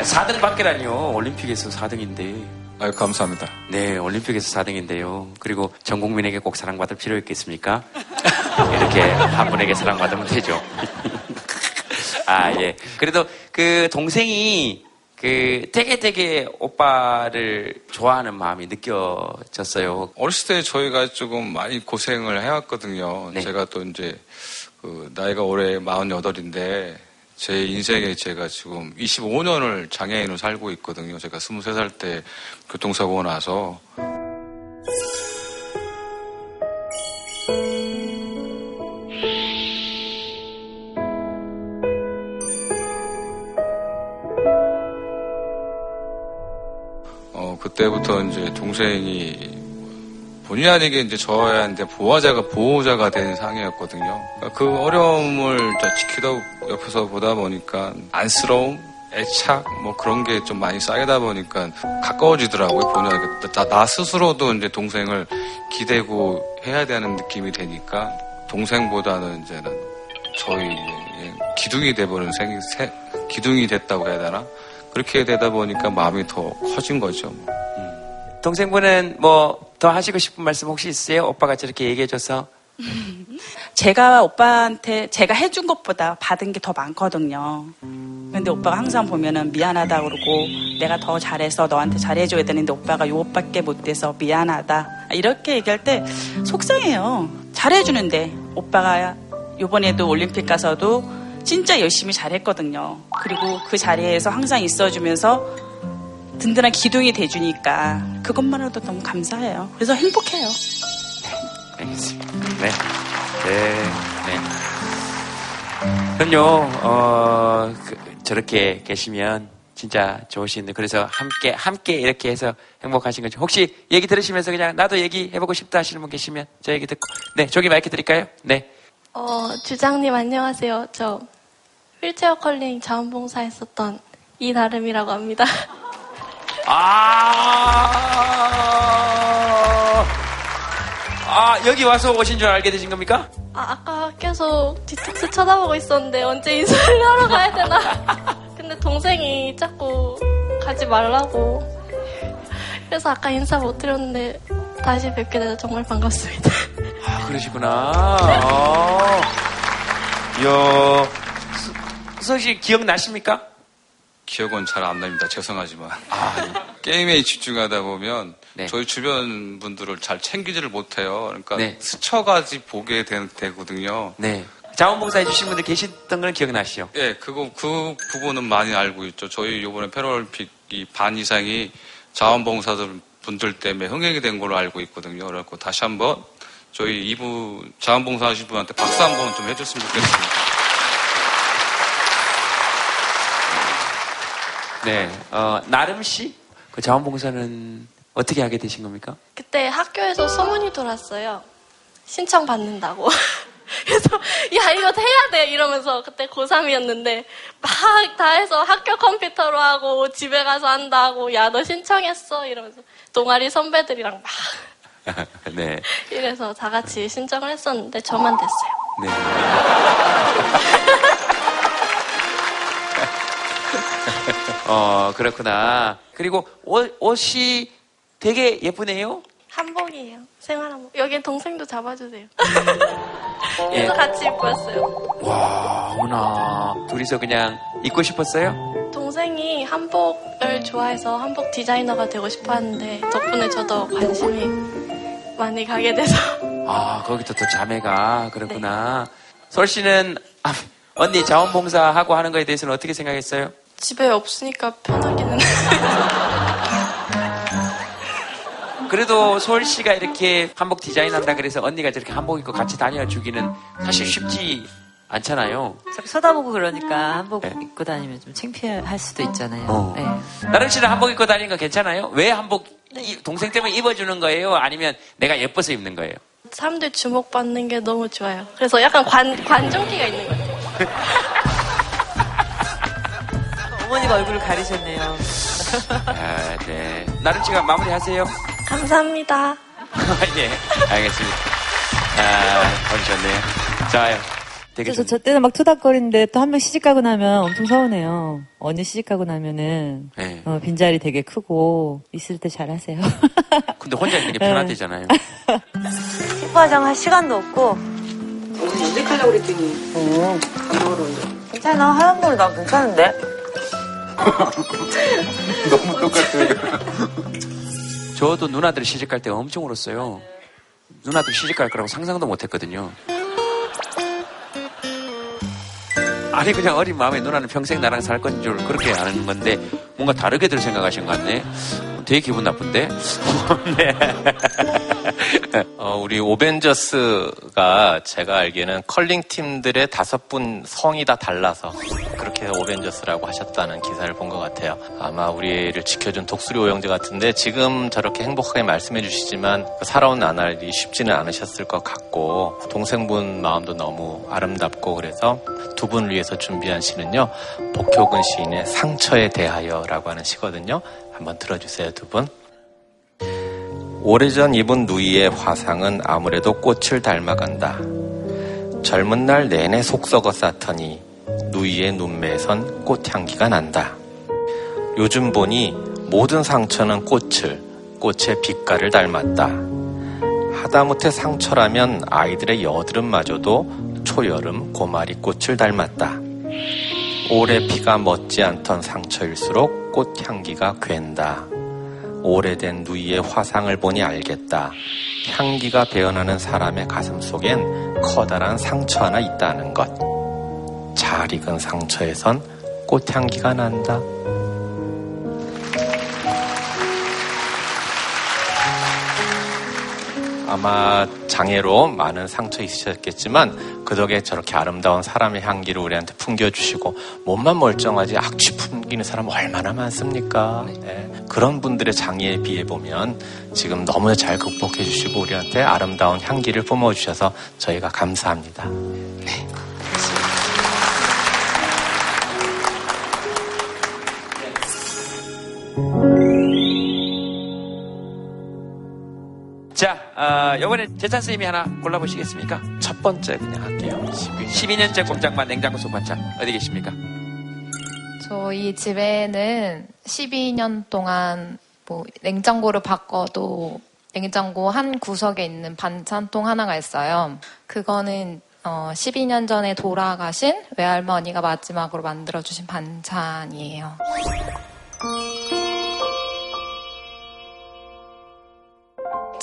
4등 밖에라니요. 올림픽에서 4등인데. 아유, 감사합니다. 네, 올림픽에서 4등인데요. 그리고 전 국민에게 꼭 사랑받을 필요 있겠습니까? 이렇게 한 분에게 사랑받으면 되죠. 아, 예. 그래도 그 동생이 그 되게 되게 오빠를 좋아하는 마음이 느껴졌어요. 어렸을 때 저희가 조금 많이 고생을 해왔거든요. 제가 또 이제 그 나이가 올해 48인데 제 인생에 제가 지금 25년을 장애인으로 살고 있거든요. 제가 23살 때 교통사고가 나서 어, 그때부터 이제 동생이 본의 아니게 이제 저한테 보호자가 보호자가 된 상황이었거든요. 그러니까 그 어려움을 지키다 옆에서 보다 보니까 안쓰러움, 애착 뭐 그런 게 좀 많이 쌓이다 보니까 가까워지더라고요. 본의 아니게 나, 나 스스로도 이제 동생을 기대고 해야 되는 느낌이 되니까 동생보다는 이제는 저희 기둥이 돼버린 생, 세- 기둥이 됐다고 해야 되나? 그렇게 되다 보니까 마음이 더 커진 거죠. 동생분은 뭐 더 하시고 싶은 말씀 혹시 있으세요? 오빠가 저렇게 얘기해줘서. 제가 오빠한테 제가 해준 것보다 받은 게 더 많거든요. 근데 오빠가 항상 보면은 미안하다 그러고 내가 더 잘해서 너한테 잘해줘야 되는데 오빠가 요것밖에 못 돼서 미안하다 이렇게 얘기할 때 속상해요. 잘해주는데 오빠가 요번에도 올림픽 가서도 진짜 열심히 잘했거든요. 그리고 그 자리에서 항상 있어주면서 든든한 기둥이 돼주니까 그것만으로도 너무 감사해요. 그래서 행복해요. 알겠습니다. 네. 네. 네. 그럼요, 어, 그, 저렇게 계시면 진짜 좋으신데, 그래서 함께, 함께 이렇게 해서 행복하신 거죠. 혹시 얘기 들으시면서 그냥 나도 얘기해보고 싶다 하시는 분 계시면 저 얘기 듣고, 네, 저기 마이크 드릴까요? 네. 어, 주장님 안녕하세요. 저 휠체어 컬링 자원봉사 했었던 이나름이라고 합니다. 아, 아, 여기 와서 오신 줄 알게 되신 겁니까? 아, 아까 계속 뒤통수 쳐다보고 있었는데 언제 인사를 하러 가야 되나. 근데 동생이 자꾸 가지 말라고. 그래서 아까 인사 못 드렸는데 다시 뵙게 돼서 정말 반갑습니다. 아, 그러시구나. 아. 이야. 수석 씨 기억나십니까? 기억은 잘 안 납니다. 죄송하지만. 게임에 집중하다 보면 저희 주변 분들을 잘 챙기지를 못해요. 그러니까 네. 스쳐가지 보게 되, 되거든요. 네. 자원봉사 해주신 분들 계셨던 건 기억나시죠? 예, 그거, 그 부분은 많이 알고 있죠. 저희 이번에 패럴림픽 이반 이상이 자원봉사들 분들 때문에 흥행이 된 걸로 알고 있거든요. 그래서 다시 한번 저희 이부 자원봉사 하신 분한테 박수 한 번 좀 해줬으면 좋겠습니다. 네. 어, 나름 씨? 그 자원봉사는 어떻게 하게 되신 겁니까? 그때 학교에서 소문이 돌았어요. 신청 받는다고. 그래서 야 이거 해야 돼 이러면서 그때 고3이었는데 막 다 해서 학교 컴퓨터로 하고 집에 가서 한다고 야 너 신청했어 이러면서 동아리 선배들이랑 막 네. 이래서 다 같이 신청을 했었는데 저만 됐어요. 네. 어, 그렇구나. 그리고 옷, 옷이 되게 예쁘네요. 한복이에요. 생활 한복. 여기 동생도 잡아주세요. 예. 그래서 같이 입고 왔어요. 와, 어머나. 둘이서 그냥 입고 싶었어요? 동생이 한복을 좋아해서 한복 디자이너가 되고 싶어 하는데 덕분에 저도 관심이 많이 가게 돼서 아, 거기도 또 자매가 그렇구나. 솔 씨는 아, 언니 자원봉사 하고 하는 거에 대해서는 어떻게 생각했어요? 집에 없으니까 편하기는 그래도 솔 씨가 이렇게 한복 디자인한다 그래서 언니가 저렇게 한복 입고 같이 다녀주기는 사실 쉽지 않잖아요. 자꾸 쳐다보고 그러니까 한복 입고 다니면 좀 창피할 수도 있잖아요. 어. 네. 나름 씨는 한복 입고 다니는 거 괜찮아요? 왜 한복 이- 동생 때문에 입어주는 거예요? 아니면 내가 예뻐서 입는 거예요? 사람들 주목받는 게 너무 좋아요. 그래서 약간 관, 관종기가 있는 것 같아요. 어머니가 얼굴을 가리셨네요. 아, 네. 나름 씨가 마무리하세요. 감사합니다. 예, 알겠습니다. 아, 보내셨네요. 좋아요. 되게 그래서 저 때는 막 투닥거리는데 또 한 명 시집 가고 나면 엄청 서운해요. 언니 시집 가고 나면은 네. 어, 빈자리 되게 크고 있을 때 잘하세요. 근데 혼자 있는 게 편하대잖아요. 화장 할 시간도 없고 오늘 염색하려고 그랬더니 어. 안 먹으러는데 괜찮아 하얀 머리 나 괜찮은데 너무 똑같아요. 저도 누나들 시집 갈 때 엄청 울었어요. 누나들 시집 갈 거라고 상상도 못 했거든요. 아니 그냥 어린 마음에 누나는 평생 나랑 살 건 줄 그렇게 아는 건데 뭔가 다르게들 생각하신 것 같네. 되게 기분 나쁜데. 네. 어, 우리 오벤져스가 제가 알기에는 컬링 팀들의 다섯 분 성이 다 달라서 그렇게 해서 오벤져스라고 하셨다는 기사를 본 것 같아요. 아마 우리를 지켜준 독수리 오영재 같은데 지금 저렇게 행복하게 말씀해 주시지만 그 살아온 나날이 쉽지는 않으셨을 것 같고 동생분 마음도 너무 아름답고 그래서 두 분을 위해서 준비한 시는요. 복효근 시인의 상처에 대하여라고 하는 시거든요. 한번 들어주세요, 두 분. 오래전 입은 누이의 화상은 아무래도 꽃을 닮아간다. 젊은 날 내내 속 썩어 쌓더니 누이의 눈매에선 꽃향기가 난다. 요즘 보니 모든 상처는 꽃을, 꽃의 빛깔을 닮았다. 하다못해 상처라면 아이들의 여드름마저도 초여름 고마리 꽃을 닮았다. 오래 피가 멎지 않던 상처일수록 꽃향기가 괜다. 오래된 누이의 화상을 보니 알겠다. 향기가 배어나는 사람의 가슴 속엔 커다란 상처 하나 있다는 것. 잘 익은 상처에선 꽃향기가 난다. 아마 장애로 많은 상처 있으셨겠지만 그 덕에 저렇게 아름다운 사람의 향기를 우리한테 풍겨주시고 몸만 멀쩡하지 악취 풍기는 사람 얼마나 많습니까? 네. 그런 분들의 장애에 비해 보면 지금 너무 잘 극복해 주시고 우리한테 아름다운 향기를 뿜어 주셔서 저희가 감사합니다. 네. 자, 어, 이번에 재찬 선생님이 하나 골라보시겠습니까? 첫 번째 그냥 할게요. 12년. 째 꼼짝만 냉장고 소반찬 어디 계십니까? 저희 집에는 12년 동안 뭐 냉장고를 바꿔도 냉장고 한 구석에 있는 반찬통 하나가 있어요. 그거는 어, 12년 전에 돌아가신 외할머니가 마지막으로 만들어주신 반찬이에요.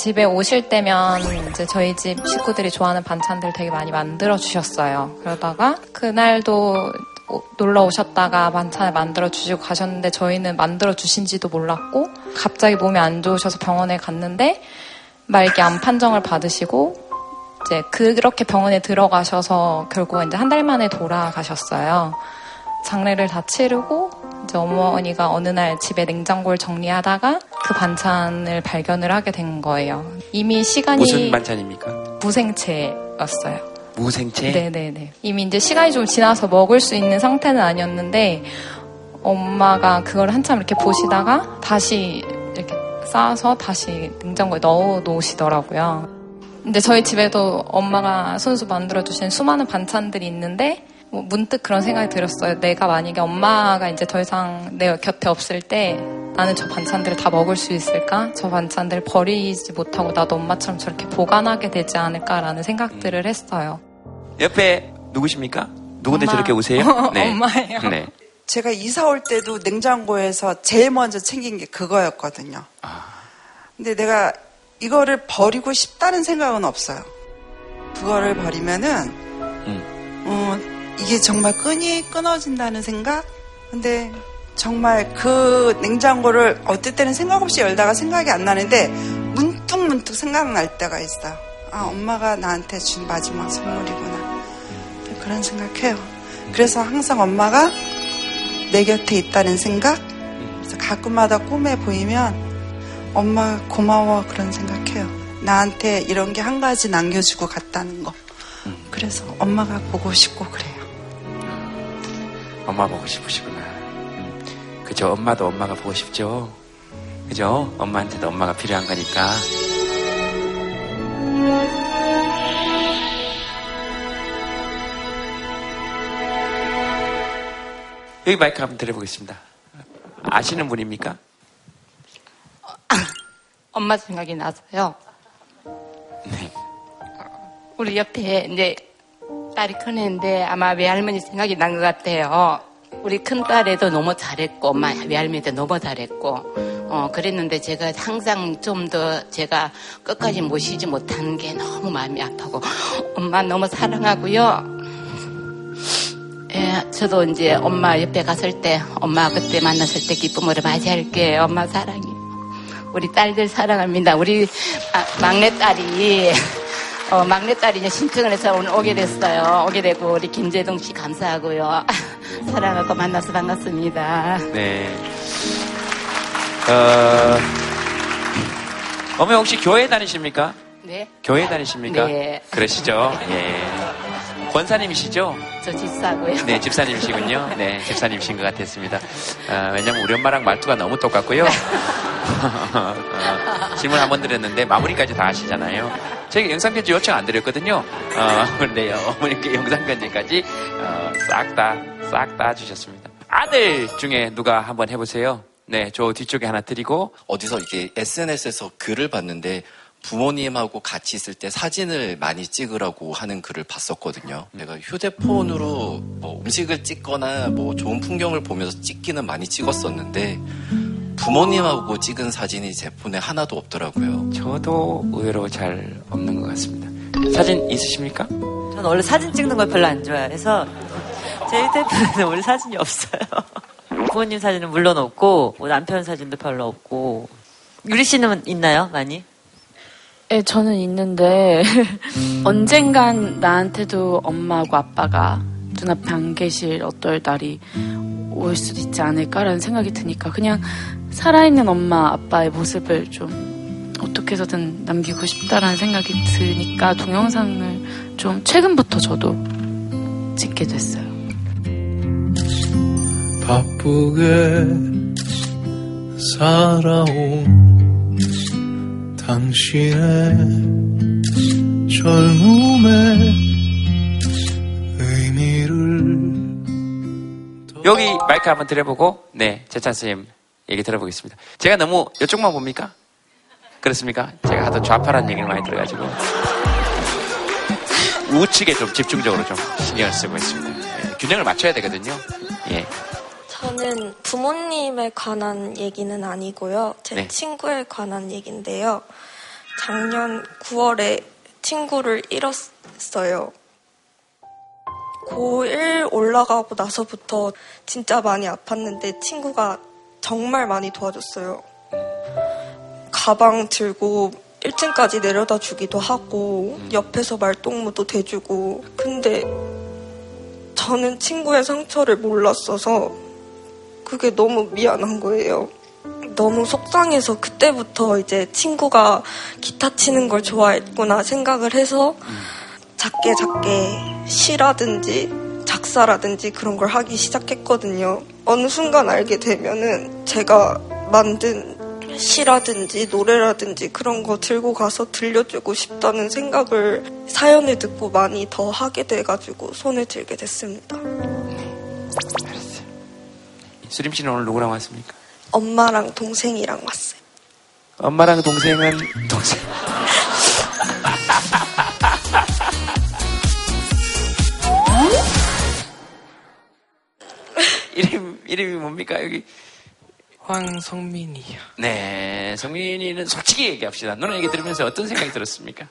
집에 오실 때면 이제 저희 집 식구들이 좋아하는 반찬들 되게 많이 만들어 주셨어요. 그러다가 그날도 놀러 오셨다가 반찬을 만들어 주시고 가셨는데 저희는 만들어 주신지도 몰랐고 갑자기 몸이 안 좋으셔서 병원에 갔는데 말기 암 판정을 받으시고 이제 그렇게 병원에 들어가셔서 결국 이제 한 달 만에 돌아가셨어요. 장례를 다 치르고 이 제 어머니가 어느 날 집에 냉장고를 정리하다가 그 반찬을 발견을 하게 된 거예요. 이미 시간이 무슨 반찬입니까? 무생채였어요. 무생채? 네네네. 이미 이제 시간이 좀 지나서 먹을 수 있는 상태는 아니었는데 엄마가 그걸 한참 이렇게 보시다가 다시 이렇게 싸서 다시 냉장고에 넣어 놓으시더라고요. 근데 저희 집에도 엄마가 손수 만들어 주신 수많은 반찬들이 있는데 뭐 문득 그런 생각이 들었어요. 내가 만약에 엄마가 이제 더 이상 내 곁에 없을 때 나는 저 반찬들을 다 먹을 수 있을까? 저 반찬들을 버리지 못하고 나도 엄마처럼 저렇게 보관하게 되지 않을까라는 생각들을 했어요. 옆에 누구십니까? 누군데 엄마. 저렇게 오세요? 엄마예요. 네. 제가 이사 올 때도 냉장고에서 제일 먼저 챙긴 게 그거였거든요. 근데 내가 이거를 버리고 싶다는 생각은 없어요. 그거를 버리면은 어, 이게 정말 끈이 끊어진다는 생각? 근데 정말 그 냉장고를 어떨 때는 생각 없이 열다가 생각이 안 나는데 문득 문득 생각날 때가 있어요. 아, 엄마가 나한테 준 마지막 선물이구나. 그런 생각해요. 그래서 항상 엄마가 내 곁에 있다는 생각? 그래서 가끔마다 꿈에 보이면 엄마 고마워 그런 생각해요. 나한테 이런 게 한 가지 남겨주고 갔다는 거. 그래서 엄마가 보고 싶고 그래요. 엄마 보고 싶으시구나. 음, 그죠? 엄마도 엄마가 보고 싶죠? 그죠? 엄마한테도 엄마가 필요한 거니까. 여기 마이크 한번 드려보겠습니다. 아시는 분입니까? 엄마 생각이 나서요. 우리 옆에 이제 딸이 큰 애인데 아마 외할머니 생각이 난 것 같아요. 우리 큰 딸에도 너무 잘했고 엄마 외할머니도 너무 잘했고 어 그랬는데 제가 항상 좀 더 제가 끝까지 모시지 못하는 게 너무 마음이 아프고 엄마 너무 사랑하고요. 예, 저도 이제 엄마 옆에 갔을 때 엄마 그때 만났을 때 기쁨으로 맞이할게요. 엄마 사랑해요. 우리 딸들 사랑합니다. 우리 아, 막내 딸이 어, 막내딸이 이제 신청을 해서 오늘 오게 됐어요. 오게 되고 우리 김재동 씨 감사하고요. 사랑하고 만나서 반갑습니다. 네. 어, 어머니 혹시 교회 다니십니까? 네. 교회 다니십니까? 네. 그러시죠? 예. 권사님이시죠? 저 집사고요. 네, 집사님이시군요. 네, 집사님이신 것 같았습니다. 아, 왜냐면 우리 엄마랑 말투가 너무 똑같고요. 어, 질문 한 번 드렸는데 마무리까지 다 하시잖아요. 제가 영상편지 요청 안 드렸거든요. 어, 그런데 어머니께 영상편지까지 어, 싹 다, 싹 다 주셨습니다. 아들 중에 누가 한번 해보세요. 네, 저 뒤쪽에 하나 드리고. 어디서 이렇게 SNS에서 글을 봤는데 부모님하고 같이 있을 때 사진을 많이 찍으라고 하는 글을 봤었거든요. 내가 휴대폰으로 뭐 음식을 찍거나 뭐 좋은 풍경을 보면서 찍기는 많이 찍었었는데 부모님하고 찍은 사진이 제 폰에 하나도 없더라고요. 저도 의외로 잘 없는 것 같습니다. 사진 있으십니까? 저는 원래 사진 찍는 걸 별로 안 좋아해서 제 휴대폰에는 원래 사진이 없어요. 부모님 사진은 물론 없고 뭐 남편 사진도 별로 없고 유리 씨는 있나요? 많이? 네, 저는 있는데 언젠간 나한테도 엄마하고 아빠가 눈앞에 안 계실 어떨 날이 올 수도 있지 않을까라는 생각이 드니까 그냥 살아있는 엄마 아빠의 모습을 좀 어떻게 해서든 남기고 싶다라는 생각이 드니까 동영상을 좀 최근부터 저도 찍게 됐어요. 바쁘게 살아온 당신의 젊음의 의미를 여기 마이크 한번 드려보고, 네, 재찬 선생님 얘기 들어보겠습니다. 제가 너무 이쪽만 봅니까? 그렇습니까? 제가 하도 좌파란 얘기를 많이 들어가지고 우측에 좀 집중적으로 좀 신경을 쓰고 있습니다. 예, 균형을 맞춰야 되거든요. 예. 저는 부모님에 관한 얘기는 아니고요. 제 네. 친구에 관한 얘기인데요. 작년 9월에 친구를 잃었어요. 고1 올라가고 나서부터 진짜 많이 아팠는데 친구가 정말 많이 도와줬어요. 가방 들고 1층까지 내려다 주기도 하고 옆에서 말동무도 대주고 근데 저는 친구의 상처를 몰랐어서 그게 너무 미안한 거예요. 너무 속상해서 그때부터 이제 친구가 기타 치는 걸 좋아했구나 생각을 해서 작게 작게 시라든지 작사라든지 그런 걸 하기 시작했거든요. 어느 순간 알게 되면은 제가 만든 시라든지 노래라든지 그런 거 들고 가서 들려주고 싶다는 생각을 사연을 듣고 많이 더 하게 돼가지고 손을 들게 됐습니다. 수림 씨는 오늘 누구랑 왔습니까? 엄마랑 동생이랑 왔어요. 엄마랑 동생은 동생. 이름 이름이 뭡니까 여기? 황성민이요. 네, 성민이는 솔직히 얘기합시다. 누나 얘기 들으면서 어떤 생각이 들었습니까?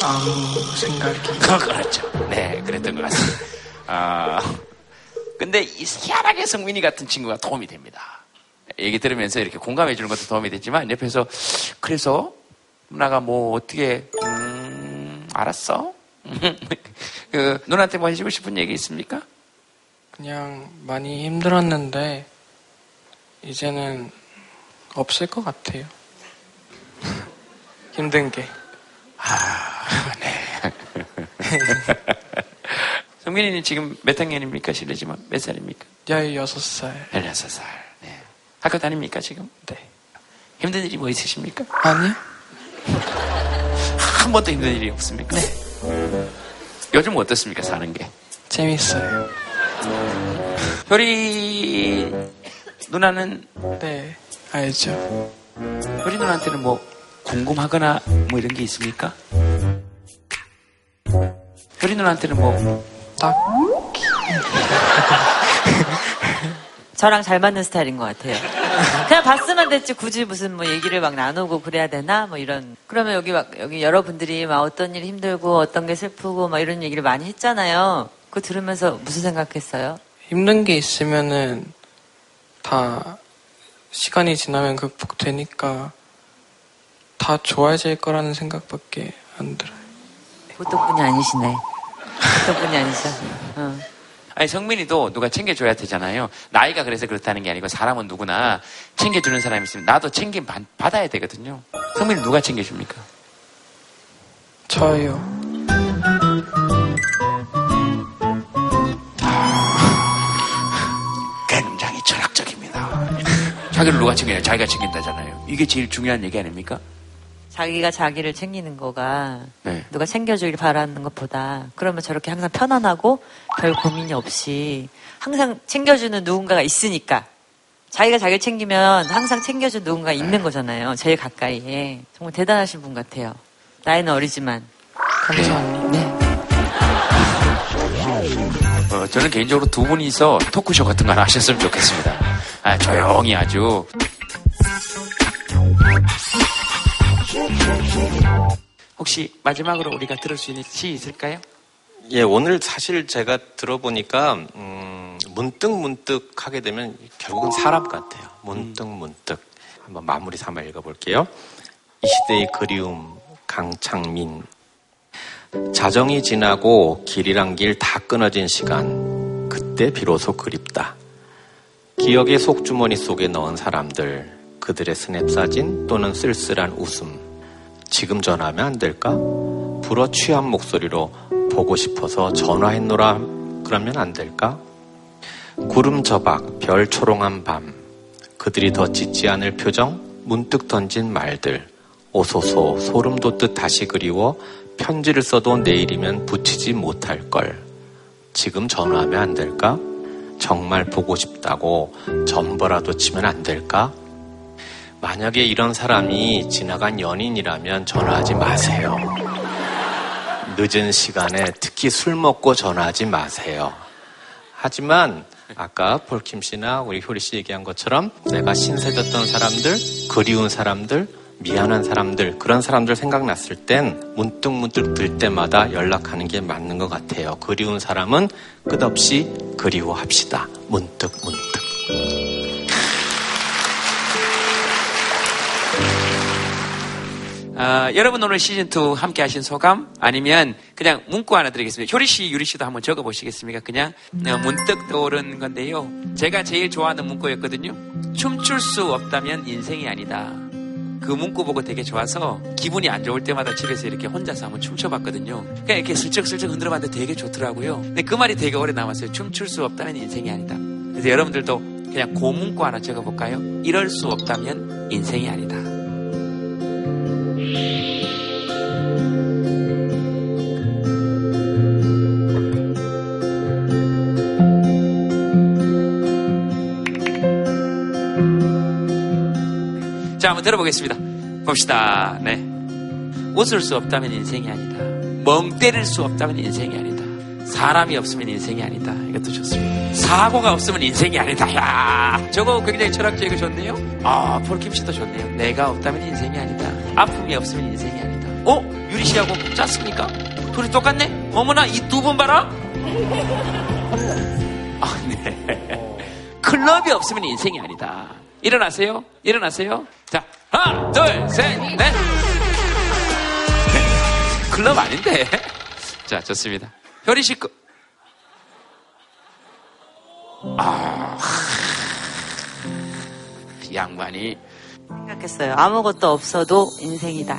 아무 생각이. 그렇죠. 네, 그랬던 것 같습니다. 아, 근데 이 희한하게 성민이 같은 친구가 도움이 됩니다. 얘기 들으면서 이렇게 공감해 주는 것도 도움이 됐지만 옆에서 그래서 누나가 뭐 어떻게 음, 알았어? 그 누나한테 뭐 해주고 싶은 얘기 있습니까? 그냥 많이 힘들었는데 이제는 없을 것 같아요. 힘든 게. 아, 네. 성민이는 지금 몇 학년입니까? 실례지만 몇 살입니까? 16살. 16살. 네. 학교 다닙니까, 지금? 네. 힘든 일이 뭐 있으십니까? 아니요. 한 번도 힘든 일이 없습니까? 네. 요즘 어떻습니까, 사는 게? 재밌어요. 효리 누나는 네, 알죠. 효리 누나한테는 뭐 궁금하거나 뭐 이런 게 있습니까? 효리 누나한테는 뭐 딱. 저랑 잘 맞는 스타일인 것 같아요. 그냥 봤으면 됐지 굳이 무슨 뭐 얘기를 막 나누고 그래야 되나 뭐 이런. 그러면 여기 막 여기 여러분들이 막 어떤 일이 힘들고 어떤 게 슬프고 막 이런 얘기를 많이 했잖아요. 그거 들으면서 무슨 생각했어요? 힘든 게 있으면은 다 시간이 지나면 극복되니까 다 좋아질 거라는 생각밖에 안 들어요. 보통 분이 아니시네. 분이 아니죠. 어. 아니 성민이도 누가 챙겨줘야 되잖아요. 나이가 그래서 그렇다는 게 아니고 사람은 누구나 챙겨주는 사람이 있으면 나도 챙김 받- 받아야 되거든요. 성민이 누가 챙겨줍니까? 저요. 굉장히 철학적입니다. 자기를 누가 챙겨요? 자기가 챙긴다잖아요. 이게 제일 중요한 얘기 아닙니까? 자기가 자기를 챙기는 거가 네. 누가 챙겨주길 바라는 것보다 그러면 저렇게 항상 편안하고 별 고민이 없이 항상 챙겨주는 누군가가 있으니까 자기가 자기를 챙기면 항상 챙겨준 누군가 있는 거잖아요. 제일 가까이에. 정말 대단하신 분 같아요. 나이는 어리지만. 감사합니다. 네. 어, 저는 개인적으로 두 분이서 토크쇼 같은 거 하나 하셨으면 좋겠습니다. 아, 조용히 아주. 혹시 마지막으로 우리가 들을 수 있는 시 있을까요? 예, 오늘 사실 제가 들어보니까 음, 문득 문득 하게 되면 결국은 사람 같아요. 문득 문득 한번 마무리 삼아 읽어볼게요. 이 시대의 그리움 강창민 자정이 지나고 길이란 길 다 끊어진 시간 그때 비로소 그립다. 기억의 속주머니 속에 넣은 사람들 그들의 스냅 사진 또는 쓸쓸한 웃음 지금 전화하면 안 될까? 불어 취한 목소리로 보고 싶어서 전화했노라 그러면 안 될까? 구름 저박, 별 초롱한 밤, 그들이 더 짙지 않을 표정, 문득 던진 말들, 오소소 소름 돋듯 다시 그리워 편지를 써도 내일이면 붙이지 못할 걸. 지금 전화하면 안 될까? 정말 보고 싶다고 전보라도 치면 안 될까? 만약에 이런 사람이 지나간 연인이라면 전화하지 마세요. 늦은 시간에 특히 술 먹고 전화하지 마세요. 하지만 아까 폴킴 씨나 우리 효리 씨 얘기한 것처럼 내가 신세졌던 사람들, 그리운 사람들, 미안한 사람들, 그런 사람들 생각났을 땐 문득문득 들 때마다 연락하는 게 맞는 것 같아요. 그리운 사람은 끝없이 그리워합시다. 문득 문득. 아, 여러분 오늘 시즌2 함께 하신 소감? 아니면 그냥 문구 하나 드리겠습니다. 효리 씨, 유리 씨도 한번 적어 보시겠습니까? 그냥 어, 문득 떠오른 건데요. 제가 제일 좋아하는 문구였거든요. 춤출 수 없다면 인생이 아니다. 그 문구 보고 되게 좋아서 기분이 안 좋을 때마다 집에서 이렇게 혼자서 한번 춤춰봤거든요. 그냥 이렇게 슬쩍슬쩍 흔들어봤는데 되게 좋더라고요. 근데 그 말이 되게 오래 남았어요. 춤출 수 없다면 인생이 아니다. 그래서 여러분들도 그냥 그 문구 하나 적어볼까요? 이럴 수 없다면 인생이 아니다. 자, 한번 들어보겠습니다. 봅시다. 네. 웃을 수 없다면 인생이 아니다. 멍 때릴 수 없다면 인생이 아니다. 사람이 없으면 인생이 아니다. 이것도 좋습니다. 사고가 없으면 인생이 아니다. 야, 저거 굉장히 철학적이고 좋네요. 아, 폴킴 씨도 좋네요. 내가 없다면 인생이 아니다. 아픔이 없으면 인생이 아니다. 어? 유리 씨하고 짰습니까? 둘이 똑같네? 어머나, 이 두 분 봐라? 아, 네. 클럽이 없으면 인생이 아니다. 일어나세요. 일어나세요. 자, 하나, 둘, 셋, 넷. 클럽 아닌데. 자, 좋습니다. 효리 씨 거. 아, 양반이 생각했어요. 아무것도 없어도 인생이다.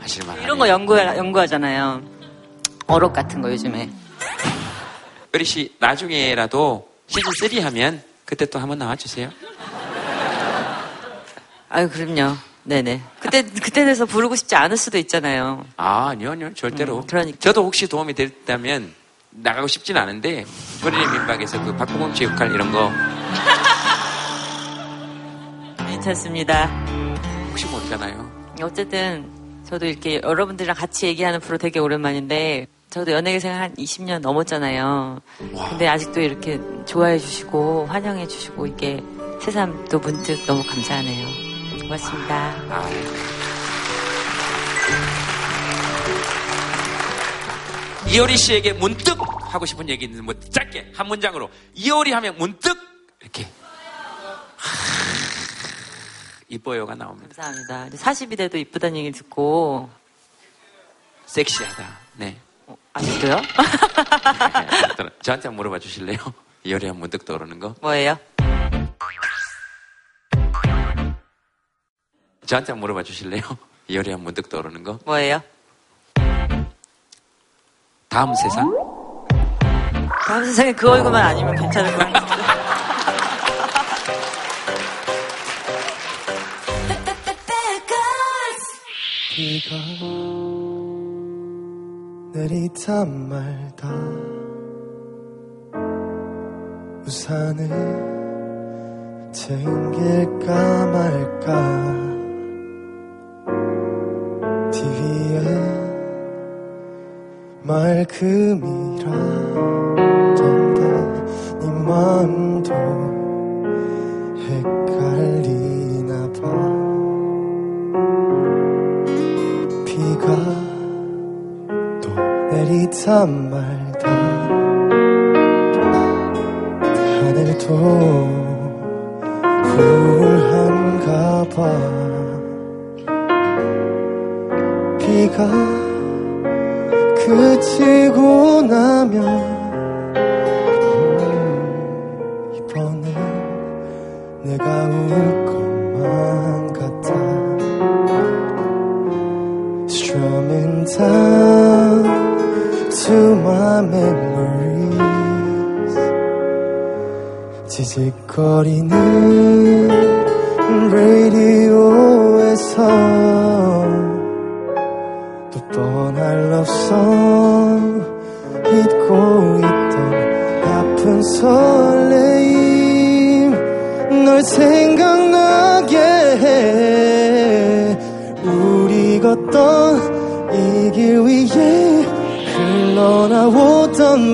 하실만 이런 거 연구, 연구하잖아요. 어록 같은 거 요즘에. 효리 씨 나중에라도 시즌 3 하면 그때 또 한번 나와주세요. 아유, 그럼요. 네네. 그때, 그때 돼서 부르고 싶지 않을 수도 있잖아요. 아, 아니요, 아니요, 절대로. 음, 그러니까. 저도 혹시 도움이 됐다면 나가고 싶진 않은데 효리의 민박에서 그 박보검 씨 역할 이런 거 괜찮습니다. 혹시 모르잖아요. 어쨌든 저도 이렇게 여러분들이랑 같이 얘기하는 프로 되게 오랜만인데 저도 연예계 생활 한 20년 넘었잖아요. 근데 아직도 이렇게 좋아해 주시고 환영해 주시고 이게 새삼 또 문득 너무 감사하네요. 고맙습니다. 아, 이효리 씨에게 문득 하고 싶은 얘기 있는 뭐 짧게 한 문장으로 이효리 하면 문득 이렇게 하, 이뻐요가 나옵니다. 감사합니다. 40이 돼도 이쁘다는 얘기 듣고 섹시하다. 네. 아직도요? 저한테 한번 물어봐 주실래요? 이효리 하면 문득 떠오르는 거? 뭐예요? 저한테 한번 물어봐 주실래요? 이효리 하면 문득 떠오르는 거? 뭐예요? 다음 세상? 다음 세상에 그 얼굴만 아니면 괜찮을 것 같은데. 비가 내리다 말다 우산을 챙길까 말까 TV에 맑음이라던데 네 마음도 헷갈리나 봐. 비가 또 내리다 말다. 하늘도 쿨한가 봐. 비가 그치고 나면 음, 이번엔 내가 울 것만 같아. Strumming down to my memories. 지직거리는 라디오에서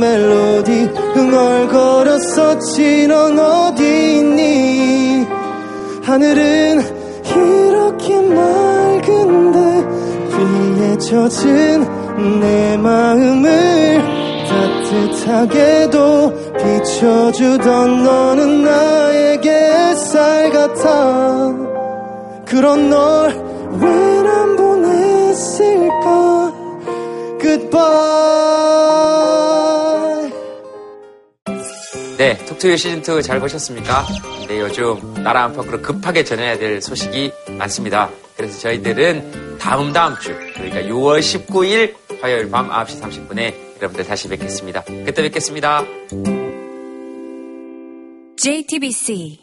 멜로디 흥얼거렸었지 넌 어디 있니? 하늘은 이렇게 맑은데 비에 젖은 내 마음을 따뜻하게도 비춰주던 너는 나에게 햇살 같아. 그런 널 네, 톡투유 시즌2 잘 보셨습니까? 네, 요즘 나라 안팎으로 급하게 전해야 될 소식이 많습니다. 그래서 저희들은 다음 다음 주, 그러니까 6월 19일 화요일 밤 9시 30분에 여러분들 다시 뵙겠습니다. 그때 뵙겠습니다. JTBC